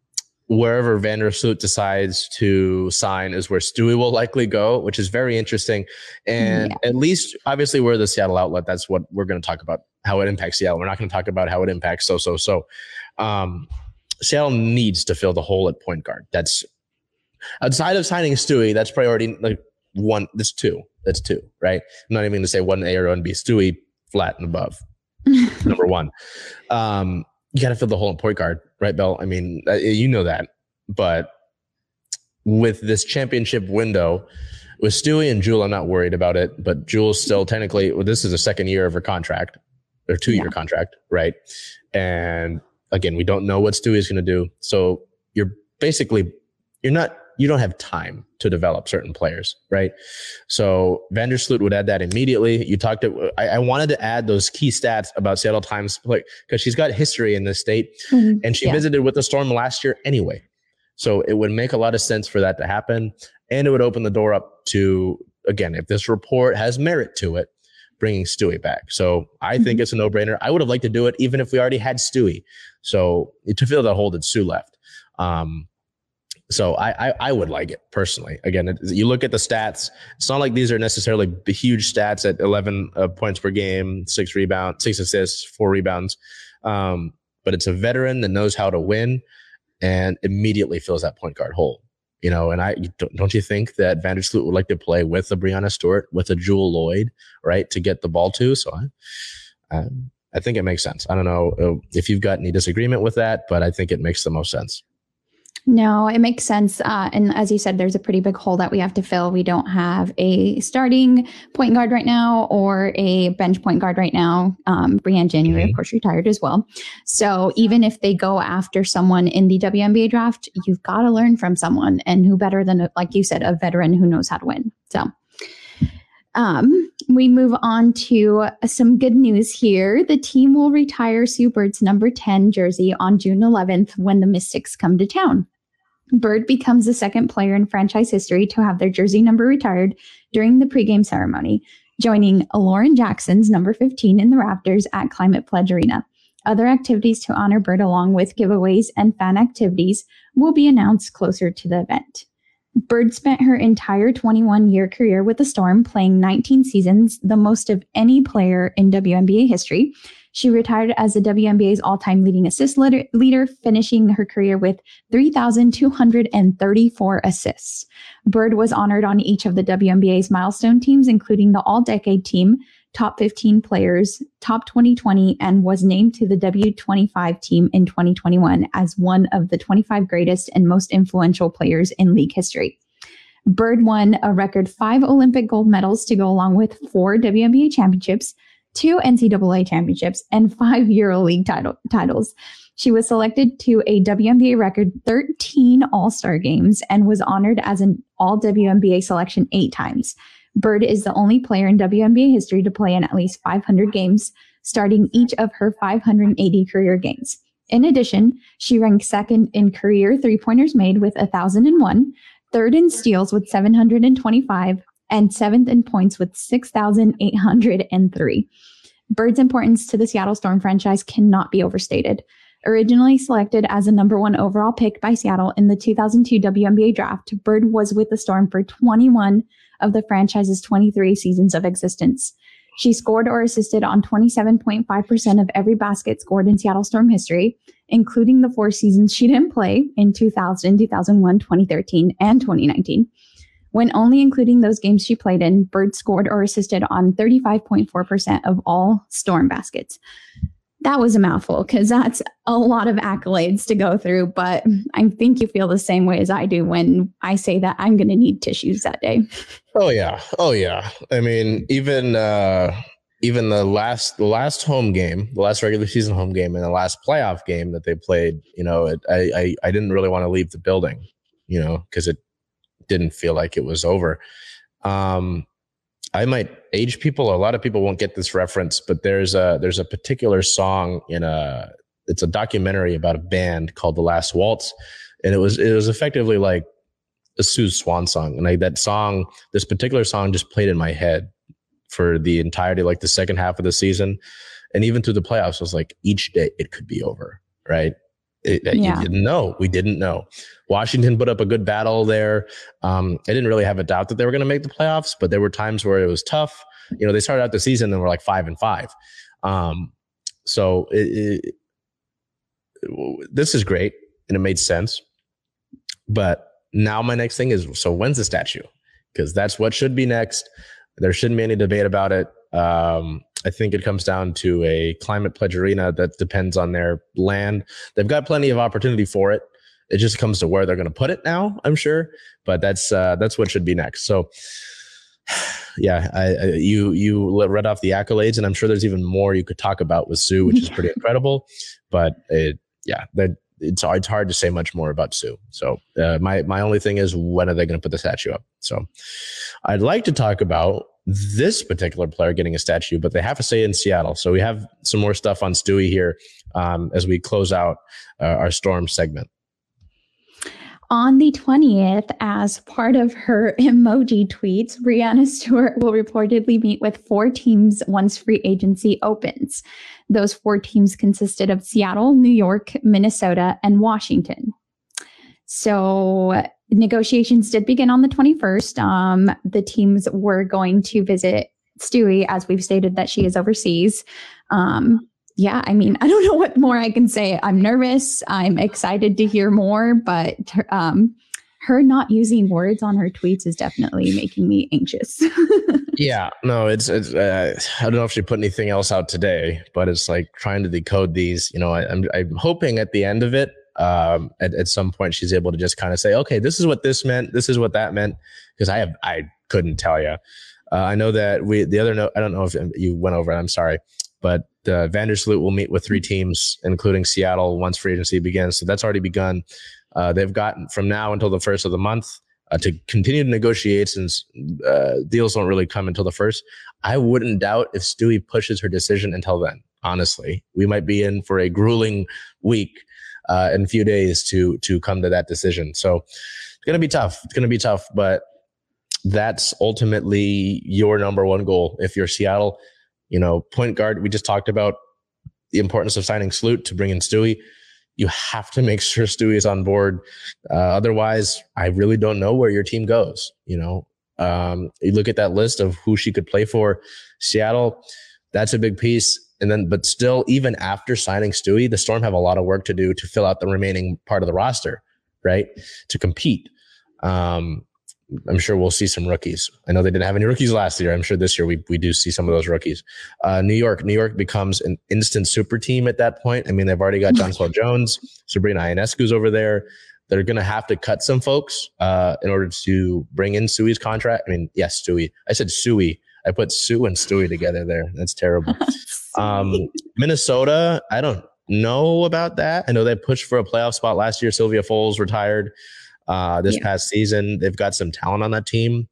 A: wherever Vandersloot decides to sign is where Stewie will likely go, which is very interesting. And yeah. at least, obviously, we're the Seattle outlet. That's what we're going to talk about how it impacts Seattle. We're not going to talk about how it impacts so so so. Um, Seattle needs to fill the hole at point guard. That's outside of signing Stewie, that's priority like one. That's two. That's two, right? I'm not even going to say one A or one B. Stewie flat and above. <laughs> number one. Um, you got to fill the whole point guard, right, Bell? I mean, uh, you know that, but with this championship window, with Stewie and Jewel, I'm not worried about it. But Jewel's still technically, well, this is the second year of her contract, or two year yeah. contract, right? And again, we don't know what Stewie's going to do. So you're basically, you're not you don't have time to develop certain players, right? So Vandersloot would add that immediately. You talked to, I, I wanted to add those key stats about Seattle Times because she's got history in this state mm-hmm. and she yeah. visited with the Storm last year anyway. So it would make a lot of sense for that to happen. And it would open the door up to, again, if this report has merit to it, bringing Stewie back. So I mm-hmm. think it's a no brainer. I would have liked to do it even if we already had Stewie. So to fill that hole that Sue left. Um, so I, I, I would like it personally. Again, you look at the stats. It's not like these are necessarily huge stats at 11 uh, points per game, six rebounds, six assists, four rebounds. Um, but it's a veteran that knows how to win and immediately fills that point guard hole. You know, and I don't, don't you think that Vandersloot would like to play with a Breanna Stewart, with a Jewel Lloyd, right, to get the ball to? So I, I, I think it makes sense. I don't know uh, if you've got any disagreement with that, but I think it makes the most sense.
B: No, it makes sense. Uh, and as you said, there's a pretty big hole that we have to fill. We don't have a starting point guard right now or a bench point guard right now. Um, Briann January, mm-hmm. of course, retired as well. So even if they go after someone in the WNBA draft, you've got to learn from someone. And who better than, like you said, a veteran who knows how to win. So um, we move on to some good news here. The team will retire Sue Bird's number 10 jersey on June 11th when the Mystics come to town. Bird becomes the second player in franchise history to have their jersey number retired during the pregame ceremony, joining Lauren Jackson's number 15 in the Raptors at Climate Pledge Arena. Other activities to honor Bird, along with giveaways and fan activities, will be announced closer to the event. Bird spent her entire 21 year career with the Storm, playing 19 seasons, the most of any player in WNBA history. She retired as the WNBA's all time leading assist leader, finishing her career with 3,234 assists. Bird was honored on each of the WNBA's milestone teams, including the all decade team, top 15 players, top 2020, and was named to the W25 team in 2021 as one of the 25 greatest and most influential players in league history. Bird won a record five Olympic gold medals to go along with four WNBA championships, two NCAA championships, and five EuroLeague title, titles. She was selected to a WNBA record 13 All Star games and was honored as an All WNBA selection eight times. Bird is the only player in WNBA history to play in at least 500 games, starting each of her 580 career games. In addition, she ranked second in career three pointers made with 1,001, third in steals with 725, and seventh in points with 6,803. Bird's importance to the Seattle Storm franchise cannot be overstated. Originally selected as a number one overall pick by Seattle in the 2002 WNBA draft, Bird was with the Storm for 21 of the franchise's 23 seasons of existence. She scored or assisted on 27.5% of every basket scored in Seattle Storm history, including the four seasons she didn't play in 2000, 2001, 2013, and 2019. When only including those games she played in, Bird scored or assisted on 35.4% of all Storm baskets. That was a mouthful because that's a lot of accolades to go through. But I think you feel the same way as I do when I say that I'm going to need tissues that day.
A: Oh yeah, oh yeah. I mean, even uh, even the last the last home game, the last regular season home game, and the last playoff game that they played, you know, it, I, I I didn't really want to leave the building, you know, because it didn't feel like it was over. Um, I might age people. A lot of people won't get this reference, but there's a there's a particular song in a it's a documentary about a band called The Last Waltz, and it was it was effectively like a Sue's swan song, and I, that song, this particular song, just played in my head for the entirety, like the second half of the season, and even through the playoffs. I was like, each day it could be over, right? It, yeah. You didn't know. We didn't know. Washington put up a good battle there. Um, I didn't really have a doubt that they were going to make the playoffs, but there were times where it was tough. You know, they started out the season and were like five and five. Um, so it, it, this is great and it made sense. But now my next thing is so when's the statue? Because that's what should be next. There shouldn't be any debate about it. Um, I think it comes down to a climate pledge arena that depends on their land. They've got plenty of opportunity for it. It just comes to where they're going to put it now, I'm sure. But that's uh, that's what should be next. So, <sighs> yeah, I, I, you you read off the accolades, and I'm sure there's even more you could talk about with Sue, which is pretty <laughs> incredible. But it, yeah, that it's it's hard to say much more about Sue. So uh, my my only thing is when are they going to put the statue up? So I'd like to talk about this particular player getting a statue, but they have to stay in Seattle. So we have some more stuff on Stewie here um, as we close out uh, our storm segment.
B: On the 20th, as part of her <laughs> emoji tweets, Breanna Stewart will reportedly meet with four teams once free agency opens. Those four teams consisted of Seattle, New York, Minnesota, and Washington. So negotiations did begin on the 21st. Um, the teams were going to visit Stewie, as we've stated that she is overseas. Um, yeah, I mean, <laughs> I don't know what more I can say. I'm nervous. I'm excited to hear more, but um, her not using words on her tweets is definitely making me anxious. <laughs>
A: yeah, no, it's, it's uh, I don't know if she put anything else out today, but it's like trying to decode these. You know, I, I'm I'm hoping at the end of it um, at, at some point she's able to just kind of say, okay, this is what this meant. This is what that meant. Because I have, I couldn't tell you. Uh, I know that we, the other note, I don't know if you went over it. I'm sorry, but uh, Vandersloot will meet with three teams, including Seattle, once free agency begins. So that's already begun. Uh, they've gotten from now until the first of the month uh, to continue to negotiate since uh, deals don't really come until the first. I wouldn't doubt if Stewie pushes her decision until then. Honestly, we might be in for a grueling week uh, in a few days to to come to that decision. So it's gonna be tough. It's gonna be tough, but that's ultimately your number one goal. If you're Seattle, you know, point guard, we just talked about the importance of signing Sloot to bring in Stewie you have to make <laughs> sure Stewie is on board. Uh, otherwise, I really don't know where your team goes. You know, um, you look at that list of who she could play for. Seattle, that's a big piece. And then, but still, even after signing Stewie, the Storm have a lot of work to do to fill out the remaining part of the roster, right? To compete. Um, I'm sure we'll see some rookies. I know they didn't have any rookies last year. I'm sure this year we, we do see some of those rookies. Uh, New York, New York becomes an instant super team at that point. I mean, they've already got Jonquel Jones, Sabrina Ionescu's over there. They're going to have to cut some folks uh, in order to bring in Stewie's contract. I mean, yes, Stewie. I said Stewie. I put Sue and Stewie together there. That's terrible. <laughs> um, Minnesota, I don't know about that. I know they pushed for a playoff spot last year. Sylvia Fowles retired uh, this yeah. past season. They've got some talent on that team.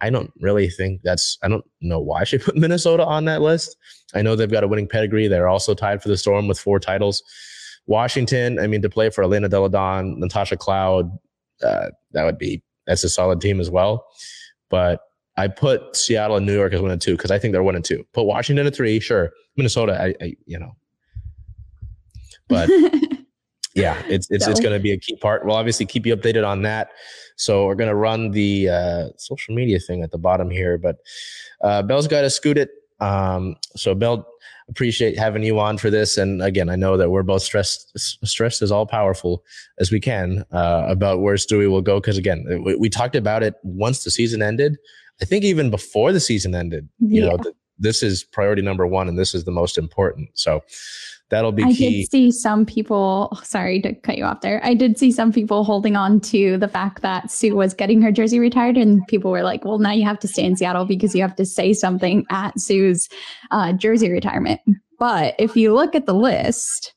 A: I don't really think that's, I don't know why she <laughs> put Minnesota on that list. I know they've got a winning pedigree. They're also tied for the Storm with four titles. Washington, I mean, to play for Elena Delle Donne, Natasha Cloud, uh, that would be, that's a solid team as well. But I put Seattle and New York as one and two because I think they're one and two. Put Washington at three, sure. Minnesota, I, I you know. But <laughs> yeah, it's it's so. it's going to be a key part. We'll obviously keep you updated on that. So we're going to run the uh, social media thing at the bottom here, but uh, Bell's got to scoot it. Um, so Bell, appreciate having you on for this. And again, I know that we're both stressed, stressed as all powerful as we can uh, about where Stewie will go. Because again, we, we, talked about it once the season ended. I think even before the season ended, you yeah. know, th- this is priority number one, and this is the most important. So that'll be
B: I
A: key.
B: did see some people, sorry to cut you off there. I did see some people holding on to the fact that Sue was getting her jersey retired, and people were like, well, now you have to stay in Seattle because you have to say something at Sue's uh, jersey retirement. But if you look at the list,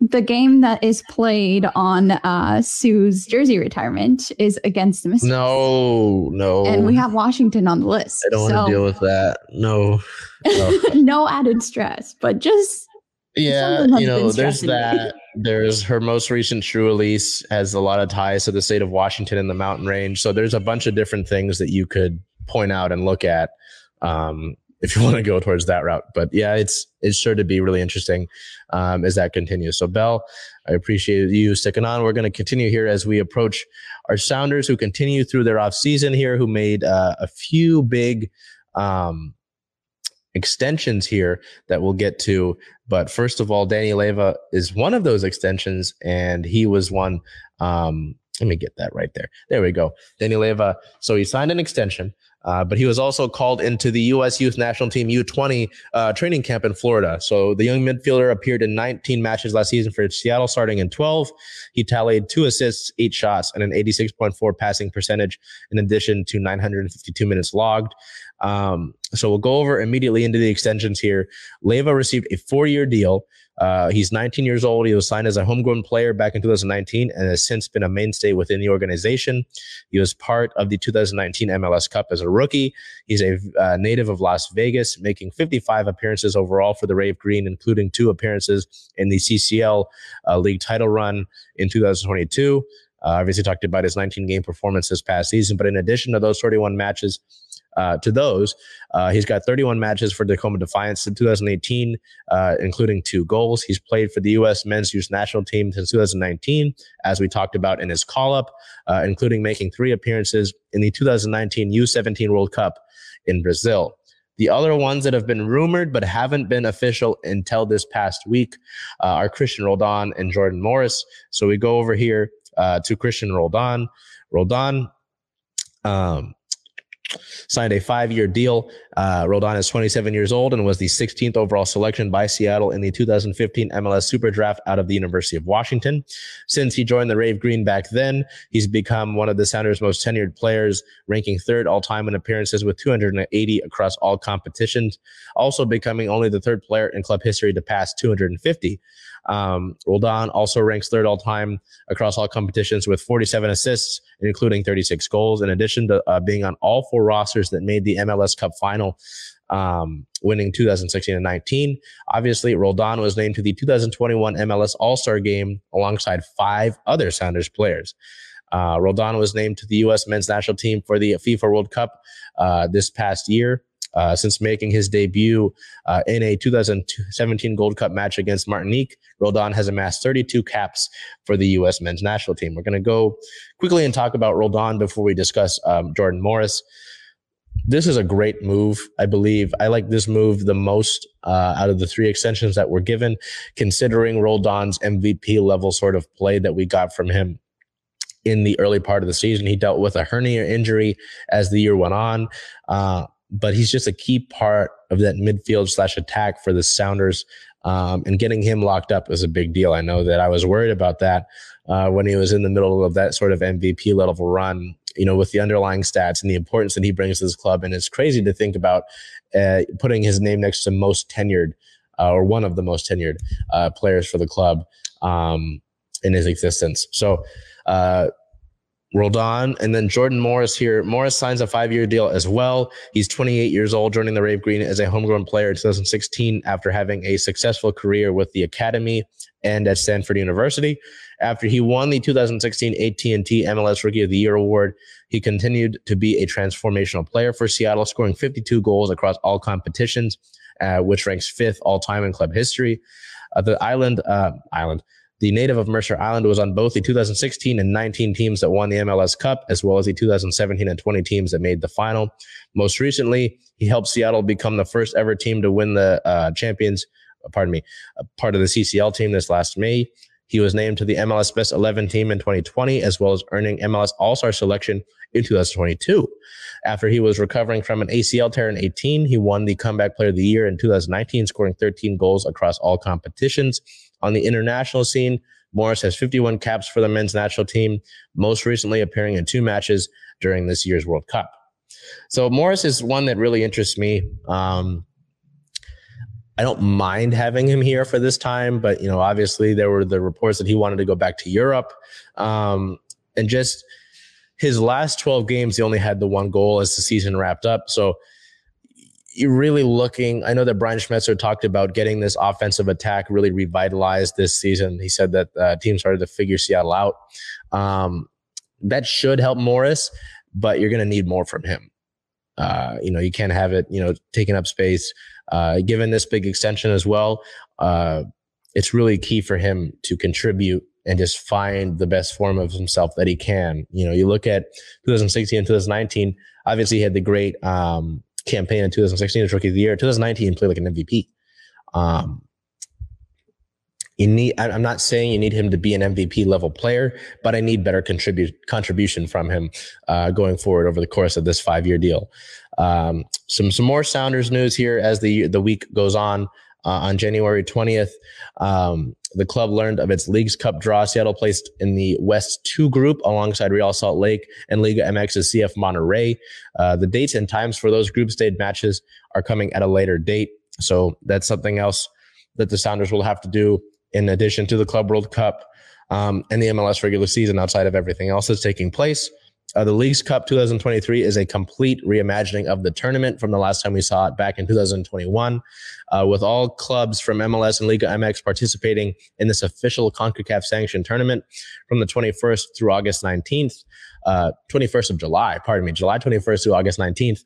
B: the game that is played on uh, Sue's jersey retirement is against the Mystics.
A: No, no.
B: And we have Washington on the list.
A: I don't so. want to deal with that. No.
B: No. <laughs> no added stress, but just
A: yeah, you know, there's that. There's her most recent true release has a lot of ties to the state of Washington and the mountain range. So there's a bunch of different things that you could point out and look at um, if you <laughs> want to go towards that route. But yeah, it's it's sure to be really interesting um, as that continues. So Bell, I appreciate you sticking on. We're going to continue here as we approach our Sounders who continue through their off season here, who made uh, a few big. Um, extensions here that we'll get to. But first of all, Danny Leyva is one of those extensions, and he was one. Um, let me get that right there. There we go. Danny Leyva. So he signed an extension. Uh, but he was also called into the U.S. Youth National Team U20 uh, training camp in Florida. So the young midfielder appeared in 19 matches last season for Seattle, starting in 12. He tallied two assists, eight shots, and an 86.4 passing percentage, in addition to 952 minutes logged. Um, so we'll go over immediately into the extensions here. Leyva received a four-year deal. Uh, he's 19 years old. He was signed as a homegrown player back in 2019 and has since been a mainstay within the organization. He was part of the 2019 MLS Cup as a rookie. He's a uh, native of Las Vegas, making 55 appearances overall for the Rave Green, including two appearances in the CCL uh, League title run in 2022. Uh, obviously, talked about his 19 game performance this past season, but in addition to those 31 matches, uh, to those. Uh, he's got 31 matches for Tacoma Defiance in 2018, uh, including two goals. He's played for the U.S. men's youth national team since 2019, as we talked about in his call up, uh, including making three appearances in the 2019 U17 World Cup in Brazil. The other ones that have been rumored but haven't been official until this past week uh, are Christian Roldan and Jordan Morris. So we go over here uh, to Christian Roldan. Roldan, um, signed a five-year deal. Uh, Roldan is 27 years old and was the 16th overall selection by Seattle in the 2015 MLS Super Draft out of the University of Washington. Since he joined the Rave Green back then, he's become one of the Sounders' most tenured players, ranking third all-time in appearances with 280 across all competitions, also becoming only the third player in club history to pass 250. Um, Roldan also ranks third all time across all competitions with 47 assists, including 36 goals, in addition to uh, being on all four rosters that made the MLS Cup final. Um, winning 2016 and 19. Obviously, Roldan was named to the 2021 MLS All Star game alongside five other Sounders players. Uh, Roldan was named to the U.S. men's national team for the FIFA World Cup uh, this past year. Uh, since making his debut uh, in a 2017 Gold Cup match against Martinique, Roldan has amassed 32 caps for the U.S. men's national team. We're going to go quickly and talk about Roldan before we discuss um, Jordan Morris. This is a great move, I believe. I like this move the most uh, out of the three extensions that were given, considering Roldan's MVP level sort of play that we got from him in the early part of the season. He dealt with a hernia injury as the year went on. Uh, but he's just a key part of that midfield slash attack for the Sounders. Um, and getting him locked up is a big deal. I know that I was worried about that uh, when he was in the middle of that sort of MVP level run, you know, with the underlying stats and the importance that he brings to this club. And it's crazy to think about uh, putting his name next to most tenured uh, or one of the most tenured uh, players for the club um, in his existence. So, uh, Roldan, and then Jordan Morris here. Morris signs a five year deal as well. He's 28 years old, joining the Rave Green as a homegrown player in 2016 after having a successful career with the Academy and at Stanford University. After he won the 2016 AT&T MLS Rookie of the Year award, he continued to be a transformational player for Seattle, scoring 52 goals across all competitions, uh, which ranks fifth all time in club history. Uh, the island, uh, island, the native of Mercer Island was on both the 2016 and 19 teams that won the MLS Cup, as well as the 2017 and 20 teams that made the final. Most recently, he helped Seattle become the first ever team to win the uh, champions, uh, pardon me, part of the CCL team this last May. He was named to the MLS Best 11 team in 2020, as well as earning MLS All Star selection in 2022. After he was recovering from an ACL tear in 18, he won the Comeback Player of the Year in 2019, scoring 13 goals across all competitions. On the international scene, Morris has 51 caps for the men's national team, most recently appearing in two matches during this year's World Cup. So Morris is one that really interests me. Um, I don't mind having him here for this time, but you know, obviously there were the reports that he wanted to go back to Europe, um, and just his last 12 games, he only had the one goal as the season wrapped up. So you're really looking. I know that Brian Schmetzer talked about getting this offensive attack really revitalized this season. He said that uh, team started to figure Seattle out. Um, that should help Morris, but you're going to need more from him. Uh, you know, you can't have it, you know, taking up space. Uh, given this big extension as well, uh, it's really key for him to contribute and just find the best form of himself that he can. You know, you look at 2016 and 2019, obviously he had the great, um, campaign in 2016 as rookie of the year. 2019 played like an MVP. Um, you need. I'm not saying you need him to be an MVP level player, but I need better contribute contribution from him uh, going forward over the course of this five year deal. Um, some some more Sounders news here as the the week goes on. Uh, on January 20th, um, the club learned of its Leagues Cup draw. Seattle placed in the West 2 group alongside Real Salt Lake and Liga MX's CF Monterrey. Uh, the dates and times for those group stage matches are coming at a later date. So that's something else that the Sounders will have to do in addition to the Club World Cup um, and the MLS regular season outside of everything else that's taking place. Uh, the Leagues Cup 2023 is a complete reimagining of the tournament from the last time we saw it back in 2021, uh, with all clubs from MLS and Liga MX participating in this official CONCACAF sanctioned tournament from the 21st through August 19th, uh, 21st of July, pardon me, July 21st through August 19th.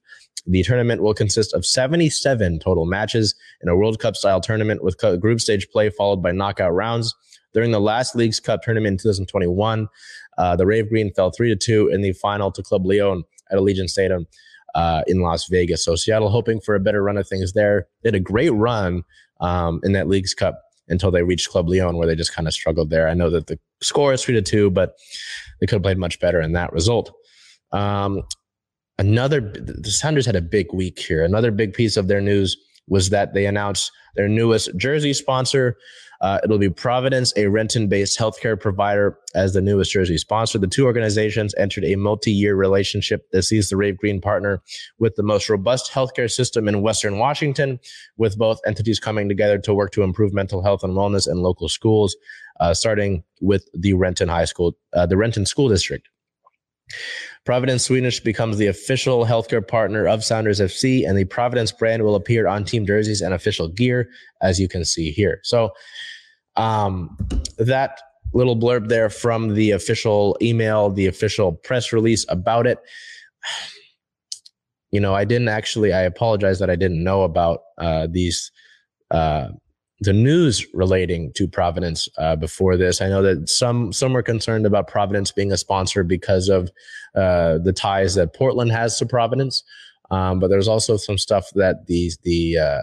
A: The tournament will consist of 77 total matches in a World Cup style tournament with group stage play followed by knockout rounds. During the last Leagues Cup tournament in 2021, uh, the Rave Green fell three to two in the final to Club Leon at Allegiant Stadium uh, in Las Vegas. So Seattle hoping for a better run of things there. They had a great run um, in that Leagues Cup until they reached Club Leon, where they just kind of struggled there. I know that the score is three to two, but they could have played much better in that result. Um, another, the Sounders had a big week here. Another big piece of their news was that they announced their newest jersey sponsor. Uh, it'll be Providence, a Renton based healthcare provider, as the newest jersey sponsor. The two organizations entered a multi year relationship that sees the Rave Green partner with the most robust healthcare system in Western Washington, with both entities coming together to work to improve mental health and wellness in local schools, uh, starting with the Renton High School, uh, the Renton School District. Providence Swedish becomes the official healthcare partner of Sounders FC, and the Providence brand will appear on team jerseys and official gear, as you can see here. So, um, that little blurb there from the official email, the official press release about it. <sighs> You know, I didn't actually. I apologize that I didn't know about uh, these uh, the news relating to Providence uh, before this. I know that some some were concerned about Providence being a sponsor because of uh, the ties that Portland has to Providence, um, but there's also some stuff that the the uh,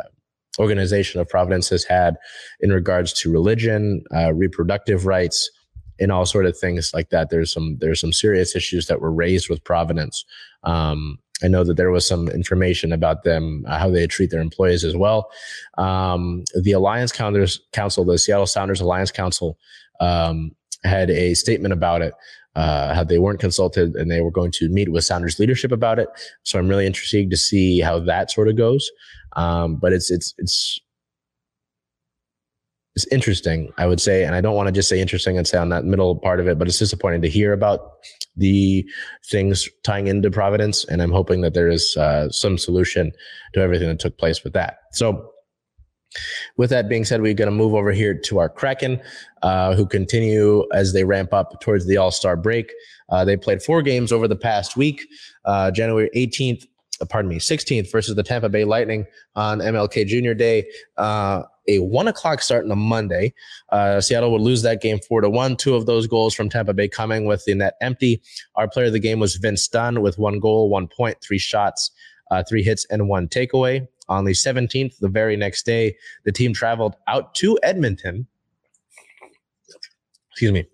A: organization of Providence has had in regards to religion, uh, reproductive rights, and all sort of things like that. There's some there's some serious issues that were raised with Providence. Um, I know that there was some information about them, uh, how they treat their employees as well. Um, the Alliance Council, the Seattle Sounders Alliance Council, um, had a statement about it. Uh, how they weren't consulted and they were going to meet with Sounders leadership about it. So I'm really interested to see how that sort of goes. Um, but it's it's it's it's interesting, I would say, and I don't want to just say interesting and say on that middle part of it, but it's disappointing to hear about the things tying into Providence, and I'm hoping that there is uh, some solution to everything that took place with that. So, with that being said, we're going to move over here to our Kraken, uh, who continue as they ramp up towards the All Star break. Uh, they played four games over the past week. Uh, January 18th, uh, pardon me, 16th versus the Tampa Bay Lightning on MLK Junior Day. A one o'clock start on a Monday. Uh, Seattle would lose that game four to one. Two of those goals from Tampa Bay coming with the net empty. Our player of the game was Vince Dunn with one goal, one point, three shots, uh, three hits, and one takeaway. On the 17th, the very next day, the team traveled out to Edmonton. Excuse me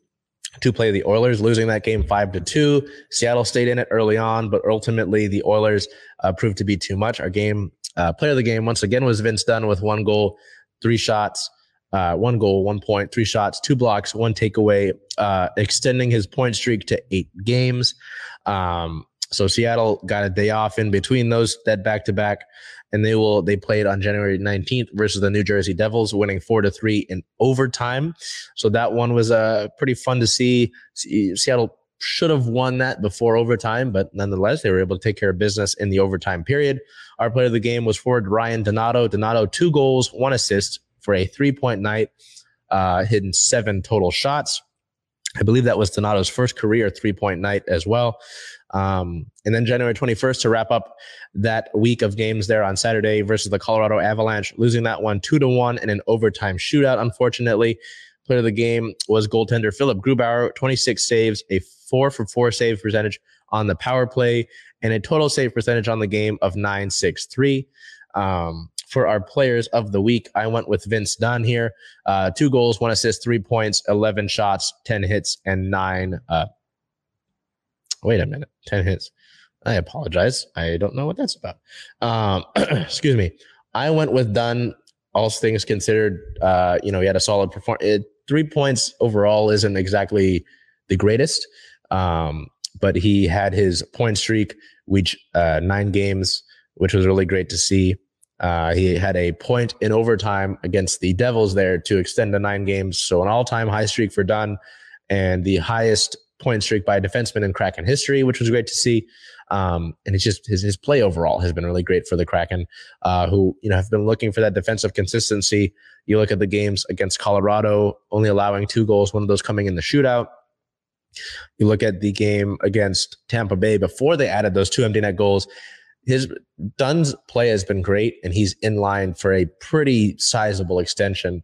A: to play the Oilers, losing that game five to two. Seattle stayed in it early on, but ultimately the Oilers uh, proved to be too much. Our game uh, player of the game once again was Vince Dunn with one goal, three shots, uh, one goal, one point, three shots, two blocks, one takeaway, uh, extending his point streak to eight games. Um, so Seattle got a day off in between those that back to back, and they will they played on January 19th versus the New Jersey Devils, winning four to three in overtime. So that one was uh, pretty fun to see. Seattle should have won that before overtime, but nonetheless, they were able to take care of business in the overtime period. Our player of the game was forward Ryan Donato. Donato, two goals, one assist for a three point night, uh, hitting seven total shots. I believe that was Donato's first career three point night as well. Um, and then January 21st to wrap up that week of games there on Saturday versus the Colorado Avalanche, losing that one two to one in an overtime shootout, unfortunately. Player of the game was goaltender Philipp Grubauer, 26 saves, a four for four save percentage on the power play, and a total save percentage on the game of 963. Um, for our players of the week, I went with Vince Dunn here. Uh, two goals, one assist, three points, 11 shots, 10 hits, and nine. Uh, wait a minute, 10 hits. I apologize. I don't know what that's about. Um, <clears throat> excuse me. I went with Dunn. All things considered, uh, you know, he had a solid performance three points overall isn't exactly the greatest, um, but he had his point streak, which uh, nine games, which was really great to see. Uh, he had a point in overtime against the Devils there to extend to nine games. So an all-time high streak for Dunn and the highest point streak by a defenseman in Kraken history, which was great to see. Um, and it's just his, his play overall has been really great for the Kraken, uh, who you know have been looking for that defensive consistency. You look at the games against Colorado, only allowing two goals, one of those coming in the shootout. You look at the game against Tampa Bay before they added those two empty net goals. His Dunn's play has been great, and he's in line for a pretty sizable extension,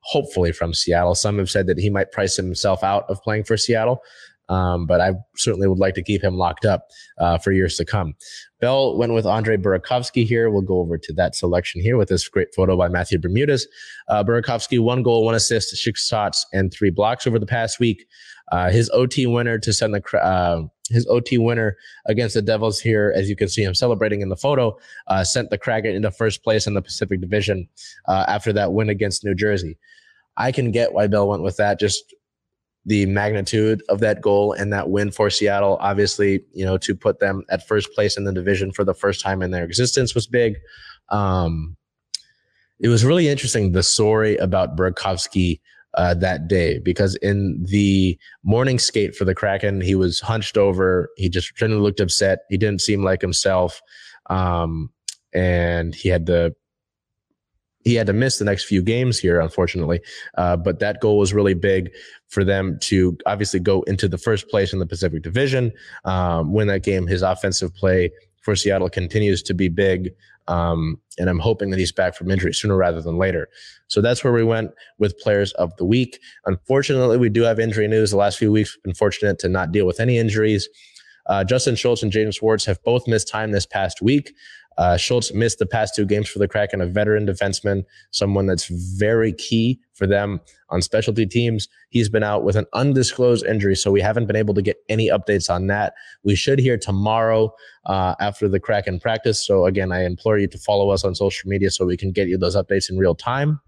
A: hopefully from Seattle. Some have said that he might price himself out of playing for Seattle. Um, but I certainly would like to keep him locked up uh, for years to come. Bell went with Andre Burakovsky here. We'll go over to that selection here with this great photo by Matthew Bermudez. Uh, Burakovsky, one goal, one assist, six shots, and three blocks over the past week. Uh, his OT winner to send the uh, his OT winner against the Devils here, as you can see him celebrating in the photo, uh, sent the Kraken into first place in the Pacific Division uh, after that win against New Jersey. I can get why Bell went with that. Just the magnitude of that goal and that win for Seattle, obviously, you know, to put them at first place in the division for the first time in their existence was big. Um, it was really interesting the story about Burakovsky uh, that day because in the morning skate for the Kraken, he was hunched over. He just generally looked upset. He didn't seem like himself. Um, and he had to he had to miss the next few games here, unfortunately. Uh, but that goal was really big for them to obviously go into the first place in the Pacific Division, um, win that game. His offensive play for Seattle continues to be big. Um, and I'm hoping that he's back from injury sooner rather than later. So that's where we went with players of the week. Unfortunately, we do have injury news. The last few weeks, we've been fortunate to not deal with any injuries. Uh, Justin Schultz and James Schwartz have both missed time this past week. Uh, Schultz missed the past two games for the Kraken, a veteran defenseman, someone that's very key for them on specialty teams. He's been out with an undisclosed injury, so we haven't been able to get any updates on that. We should hear tomorrow uh, after the Kraken practice. So again, I implore you to follow us on social media so we can get you those updates in real time.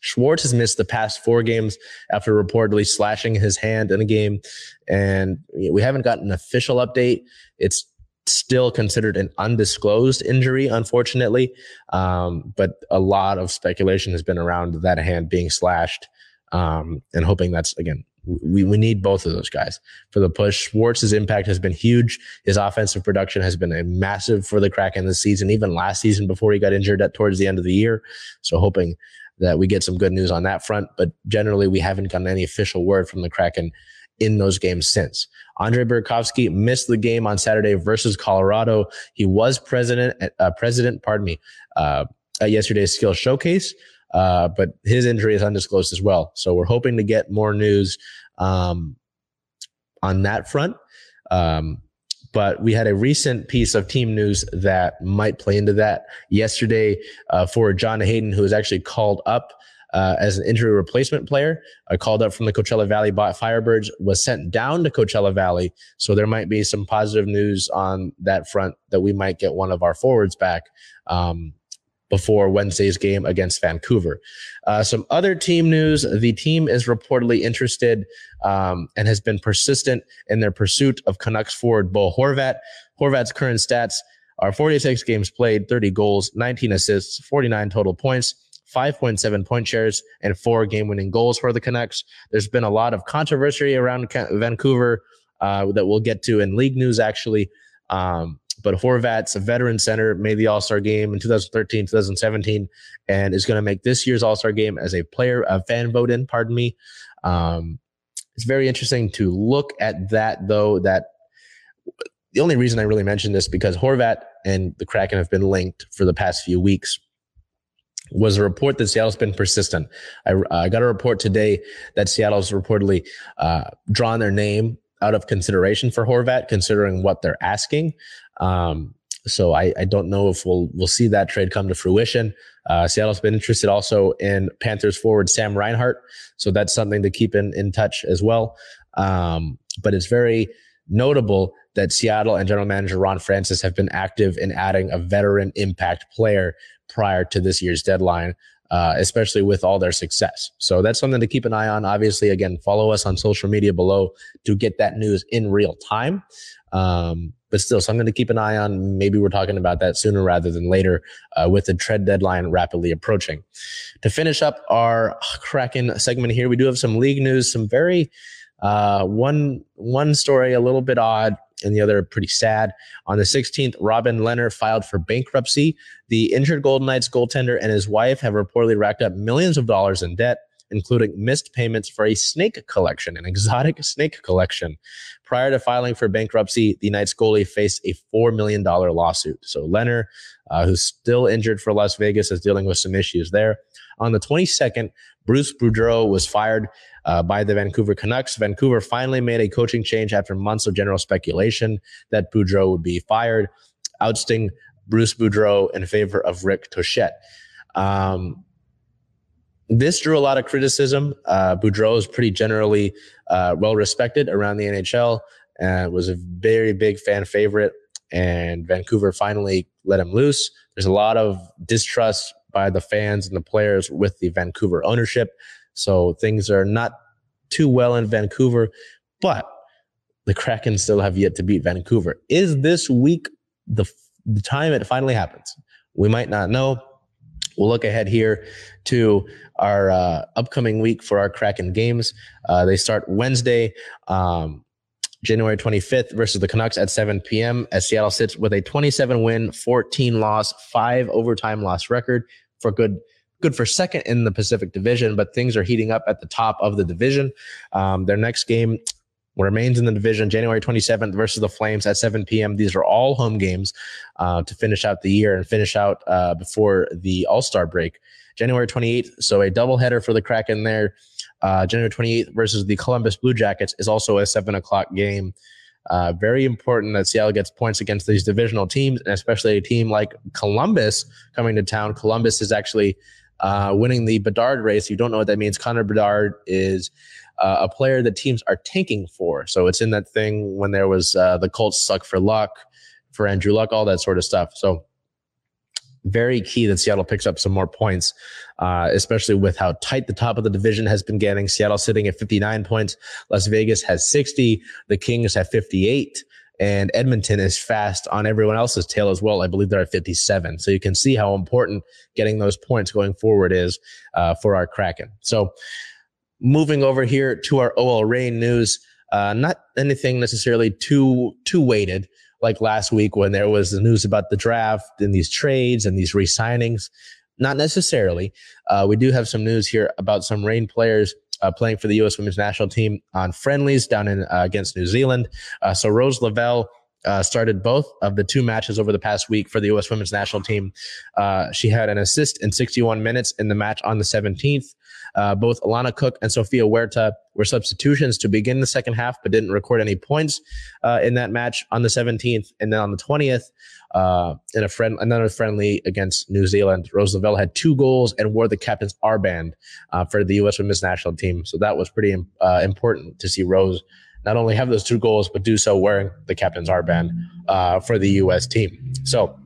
A: Schwartz has missed the past four games after reportedly slashing his hand in a game, and we haven't gotten an official update. It's still considered an undisclosed injury, unfortunately. Um, but a lot of speculation has been around that hand being slashed um, and hoping that's, again, we, we need both of those guys for the push. Schwartz's impact has been huge. His offensive production has been a massive for the Kraken this season, even last season before he got injured at towards the end of the year. So hoping that we get some good news on that front. But generally, we haven't gotten any official word from the Kraken in those games since. Andre Burakovsky missed the game on Saturday versus Colorado. He was president, uh, president, pardon me, uh, at yesterday's skill showcase, uh, but his injury is undisclosed as well. So we're hoping to get more news um, on that front. Um, but we had a recent piece of team news that might play into that yesterday uh, for John Hayden, who was actually called up uh, as an injury replacement player. I called up from the Coachella Valley Firebirds, was sent down to Coachella Valley. So there might be some positive news on that front that we might get one of our forwards back. Um, before Wednesday's game against Vancouver. Uh, some other team news the team is reportedly interested um, and has been persistent in their pursuit of Canucks forward Bo Horvat. Horvat's current stats are 46 games played, 30 goals, 19 assists, 49 total points. 5.7 point shares, and four game winning goals for the Canucks. There's been a lot of controversy around Vancouver uh, that we'll get to in league news, actually. Um, but Horvat's a veteran center, made the All Star game in 2013, 2017, and is going to make this year's All Star game as a player, a fan vote in, pardon me. Um, it's very interesting to look at that, though. That the only reason I really mentioned this because Horvat and the Kraken have been linked for the past few weeks was a report that Seattle's been persistent. I, I got a report today that Seattle's reportedly uh, drawn their name out of consideration for Horvat, considering what they're asking. Um, so I, I, don't know if we'll we'll see that trade come to fruition. Uh, Seattle's been interested also in Panthers forward Sam Reinhart, so that's something to keep in in touch as well. Um, but it's very notable that Seattle and general manager Ron Francis have been active in adding a veteran impact player prior to this year's deadline, uh, especially with all their success. So that's something to keep an eye on. Obviously, again, follow us on social media below to get that news in real time. Um, but still something to keep an eye on. Maybe we're talking about that sooner rather than later uh, with the trade deadline rapidly approaching. To finish up our Kraken segment here, we do have some league news, some very uh, one one story a little bit odd and the other pretty sad. On the 16th, Robin Lehner filed for bankruptcy. The injured Golden Knights goaltender and his wife have reportedly racked up millions of dollars in debt, including missed payments for a snake collection, an exotic snake collection. Prior to filing for bankruptcy, the Knights goalie faced a $4 million lawsuit. So Lehner, uh, who's still injured for Las Vegas, is dealing with some issues there. On the 22nd, Bruce Boudreau was fired uh, by the Vancouver Canucks. Vancouver finally made a coaching change after months of general speculation that Boudreau would be fired, ousting Bruce Boudreau in favor of Rick Tocchet. Um, this drew a lot of criticism. Uh, Boudreau is pretty generally uh, well respected around the NHL and was a very big fan favorite. And Vancouver finally let him loose. There's a lot of distrust by the fans and the players with the Vancouver ownership. So things are not too well in Vancouver, but the Kraken still have yet to beat Vancouver. Is this week the, the time it finally happens? We might not know. We'll look ahead here to our uh, upcoming week for our Kraken games. Uh, they start Wednesday, um, January 25th versus the Canucks at 7 p.m. as Seattle sits with a 27 win, 14 loss, five overtime loss record for good good for second in the Pacific Division, but things are heating up at the top of the division. Um, their next game remains in the division January 27th versus the Flames at 7 p.m. These are all home games uh, to finish out the year and finish out uh, before the All Star break. January 28th, so a doubleheader for the Kraken there. Uh, January 28th versus the Columbus Blue Jackets is also a 7 o'clock game. Uh, very important that Seattle gets points against these divisional teams, and especially a team like Columbus coming to town. Columbus is actually uh, winning the Bedard race. You don't know what that means. Connor Bedard is uh, a player that teams are tanking for. So it's in that thing when there was uh, the Colts suck for luck, for Andrew Luck, all that sort of stuff. So very key that Seattle picks up some more points, uh, especially with how tight the top of the division has been getting. Seattle sitting at 59 points. Las Vegas has 60. The Kings have 58 and Edmonton is fast on everyone else's tail as well. I believe they're at 57. So you can see how important getting those points going forward is uh, for our Kraken. So moving over here to our OL Reign news, uh, not anything necessarily too too weighted like last week when there was the news about the draft and these trades and these re-signings. Not necessarily. Uh, we do have some news here about some Reign players uh, playing for the U.S. Women's National Team on friendlies down in uh, against New Zealand. Uh, so Rose Lavelle uh, started both of the two matches over the past week for the U.S. Women's National Team. She had an assist in 61 minutes in the match on the 17th. Uh, both Alana Cook and Sofia Huerta were substitutions to begin the second half, but didn't record any points uh, in that match on the 17th. And then on the 20th, uh, in a friend, another friendly against New Zealand, Rose Lavelle had two goals and wore the captain's band uh, for the U.S. Women's National Team. So that was pretty uh, important to see Rose not only have those two goals, but do so wearing the captain's armband uh, for the U.S. team. So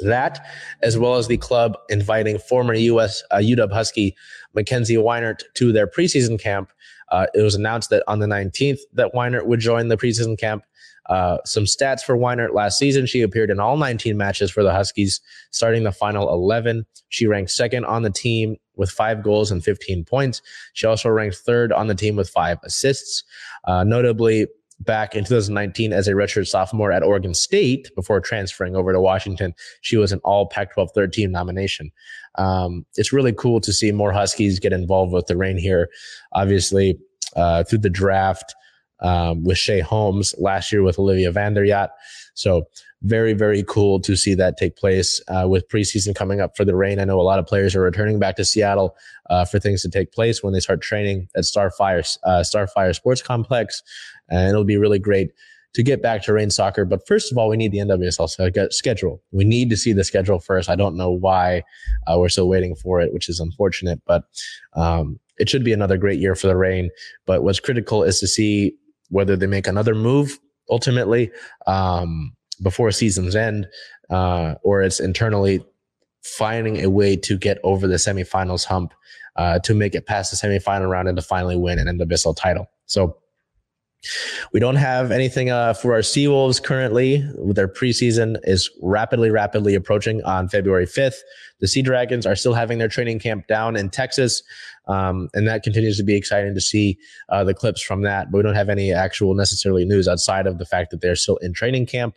A: that, as well as the club inviting former U.S. Uh, UW Husky Mackenzie Weinert to their preseason camp. Uh, it was announced that on the 19th that Weinert would join the preseason camp. Uh, some stats for Weinert last season. She appeared in all 19 matches for the Huskies, starting the final 11. She ranked second on the team with five goals and 15 points. She also ranked third on the team with five assists. Uh, notably, back in 2019 as a redshirt sophomore at Oregon State before transferring over to Washington. She was an all Pac 12 third team nomination. Um, it's really cool to see more Huskies get involved with the Reign here. Obviously, uh, through the draft um, with Shae Holmes last year with Olivia Vanderjagt. So very, very cool to see that take place uh, with preseason coming up for the Reign. I know a lot of players are returning back to Seattle uh, for things to take place when they start training at Starfire, uh, Starfire Sports Complex. And it'll be really great to get back to Reign soccer. But first of all, we need the NWSL schedule. We need to see the schedule first. I don't know why uh, we're still waiting for it, which is unfortunate, but um, it should be another great year for the Reign. But what's critical is to see whether they make another move ultimately. Um, before season's end, uh, or it's internally finding a way to get over the semifinals hump uh, to make it past the semifinal round and to finally win an NWSL title. So we don't have anything uh, for our Seawolves currently. Their preseason is rapidly, rapidly approaching on February 5th. The Sea Dragons are still having their training camp down in Texas. Um, and that continues to be exciting to see uh, the clips from that. But we don't have any actual necessarily news outside of the fact that they're still in training camp.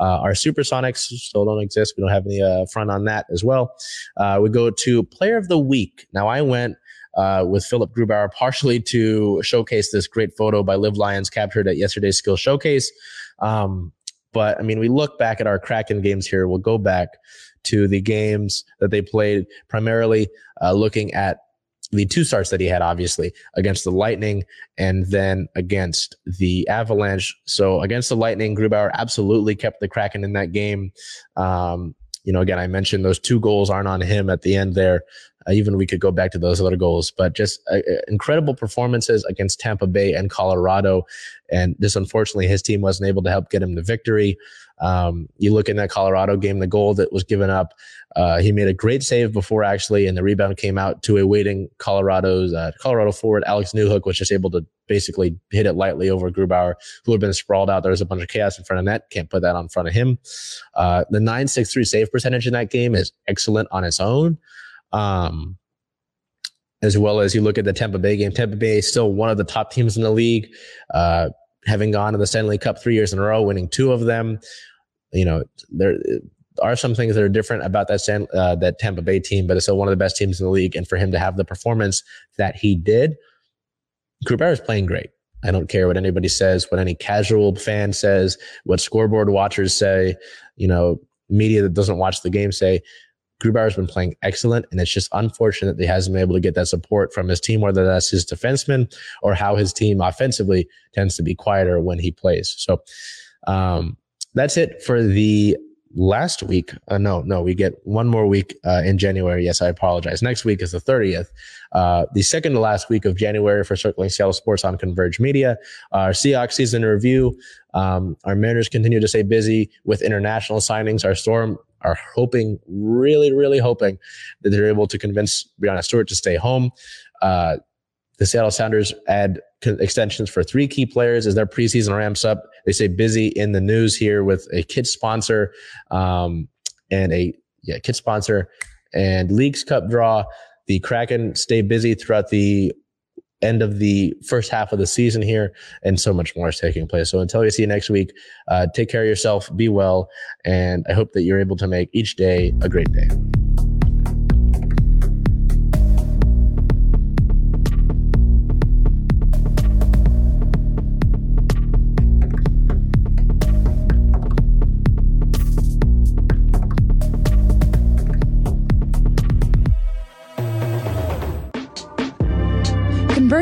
A: Uh, our Supersonics still don't exist. We don't have any uh, front on that as well. Uh, we go to Player of the Week. Now, I went uh, with Philipp Grubauer, partially <laughs> to showcase this great photo by Live Lions captured at yesterday's Skill Showcase. Um, but I mean, we look back at our Kraken games here. We'll go back to the games that they played, primarily uh, looking at the two starts that he had, obviously, against the Lightning and then against the Avalanche. So against the Lightning, Grubauer absolutely kept the Kraken in that game. Um, you know, again, I mentioned those two goals aren't on him at the end there. Uh, even we could go back to those other goals, but just uh, uh, incredible performances against Tampa Bay and Colorado. And this, unfortunately, his team wasn't able to help get him the victory. Um, you look in that Colorado game, the goal that was given up, uh, he made a great save before actually, and the rebound came out to a waiting Colorado's uh, Colorado forward Alex Newhook was just able to basically hit it lightly over Grubauer, who had been sprawled out. There was a bunch of chaos in front of net. Can't put that on front of him. Uh, the nine six three save percentage in that game is excellent on its own. Um, as well as you look at the Tampa Bay game. Tampa Bay is still one of the top teams in the league. Uh, having gone to the Stanley Cup three years in a row, winning two of them. You know, there are some things that are different about that San, uh, that Tampa Bay team, but it's still one of the best teams in the league. And for him to have the performance that he did, Grubauer is playing great. I don't care what anybody says, what any casual fan says, what scoreboard watchers say, you know, media that doesn't watch the game say. Grubauer's been playing excellent, and it's just unfortunate that he hasn't been able to get that support from his team, whether that's his defenseman or how his team offensively tends to be quieter when he plays. So um, that's it for the last week. Uh, no, no, we get one more week uh, in January. Yes, I apologize. Next week is the 30th. Uh, the second to last week of January for Circling Seattle Sports on Converge Media. Our Seahawks season review. Um, our Mariners continue to stay busy with international signings. Our Storm are hoping, really, really hoping that they're able to convince Breanna Stewart to stay home. Uh, the Seattle Sounders add extensions for three key players as their preseason ramps up. They say busy in the news here with a kit sponsor um, and a yeah kit sponsor and Leagues Cup draw. The Kraken stay busy throughout the end of the first half of the season here, and so much more is taking place. So until we see you next week, uh, take care of yourself, be well, and I hope that you're able to make each day a great day.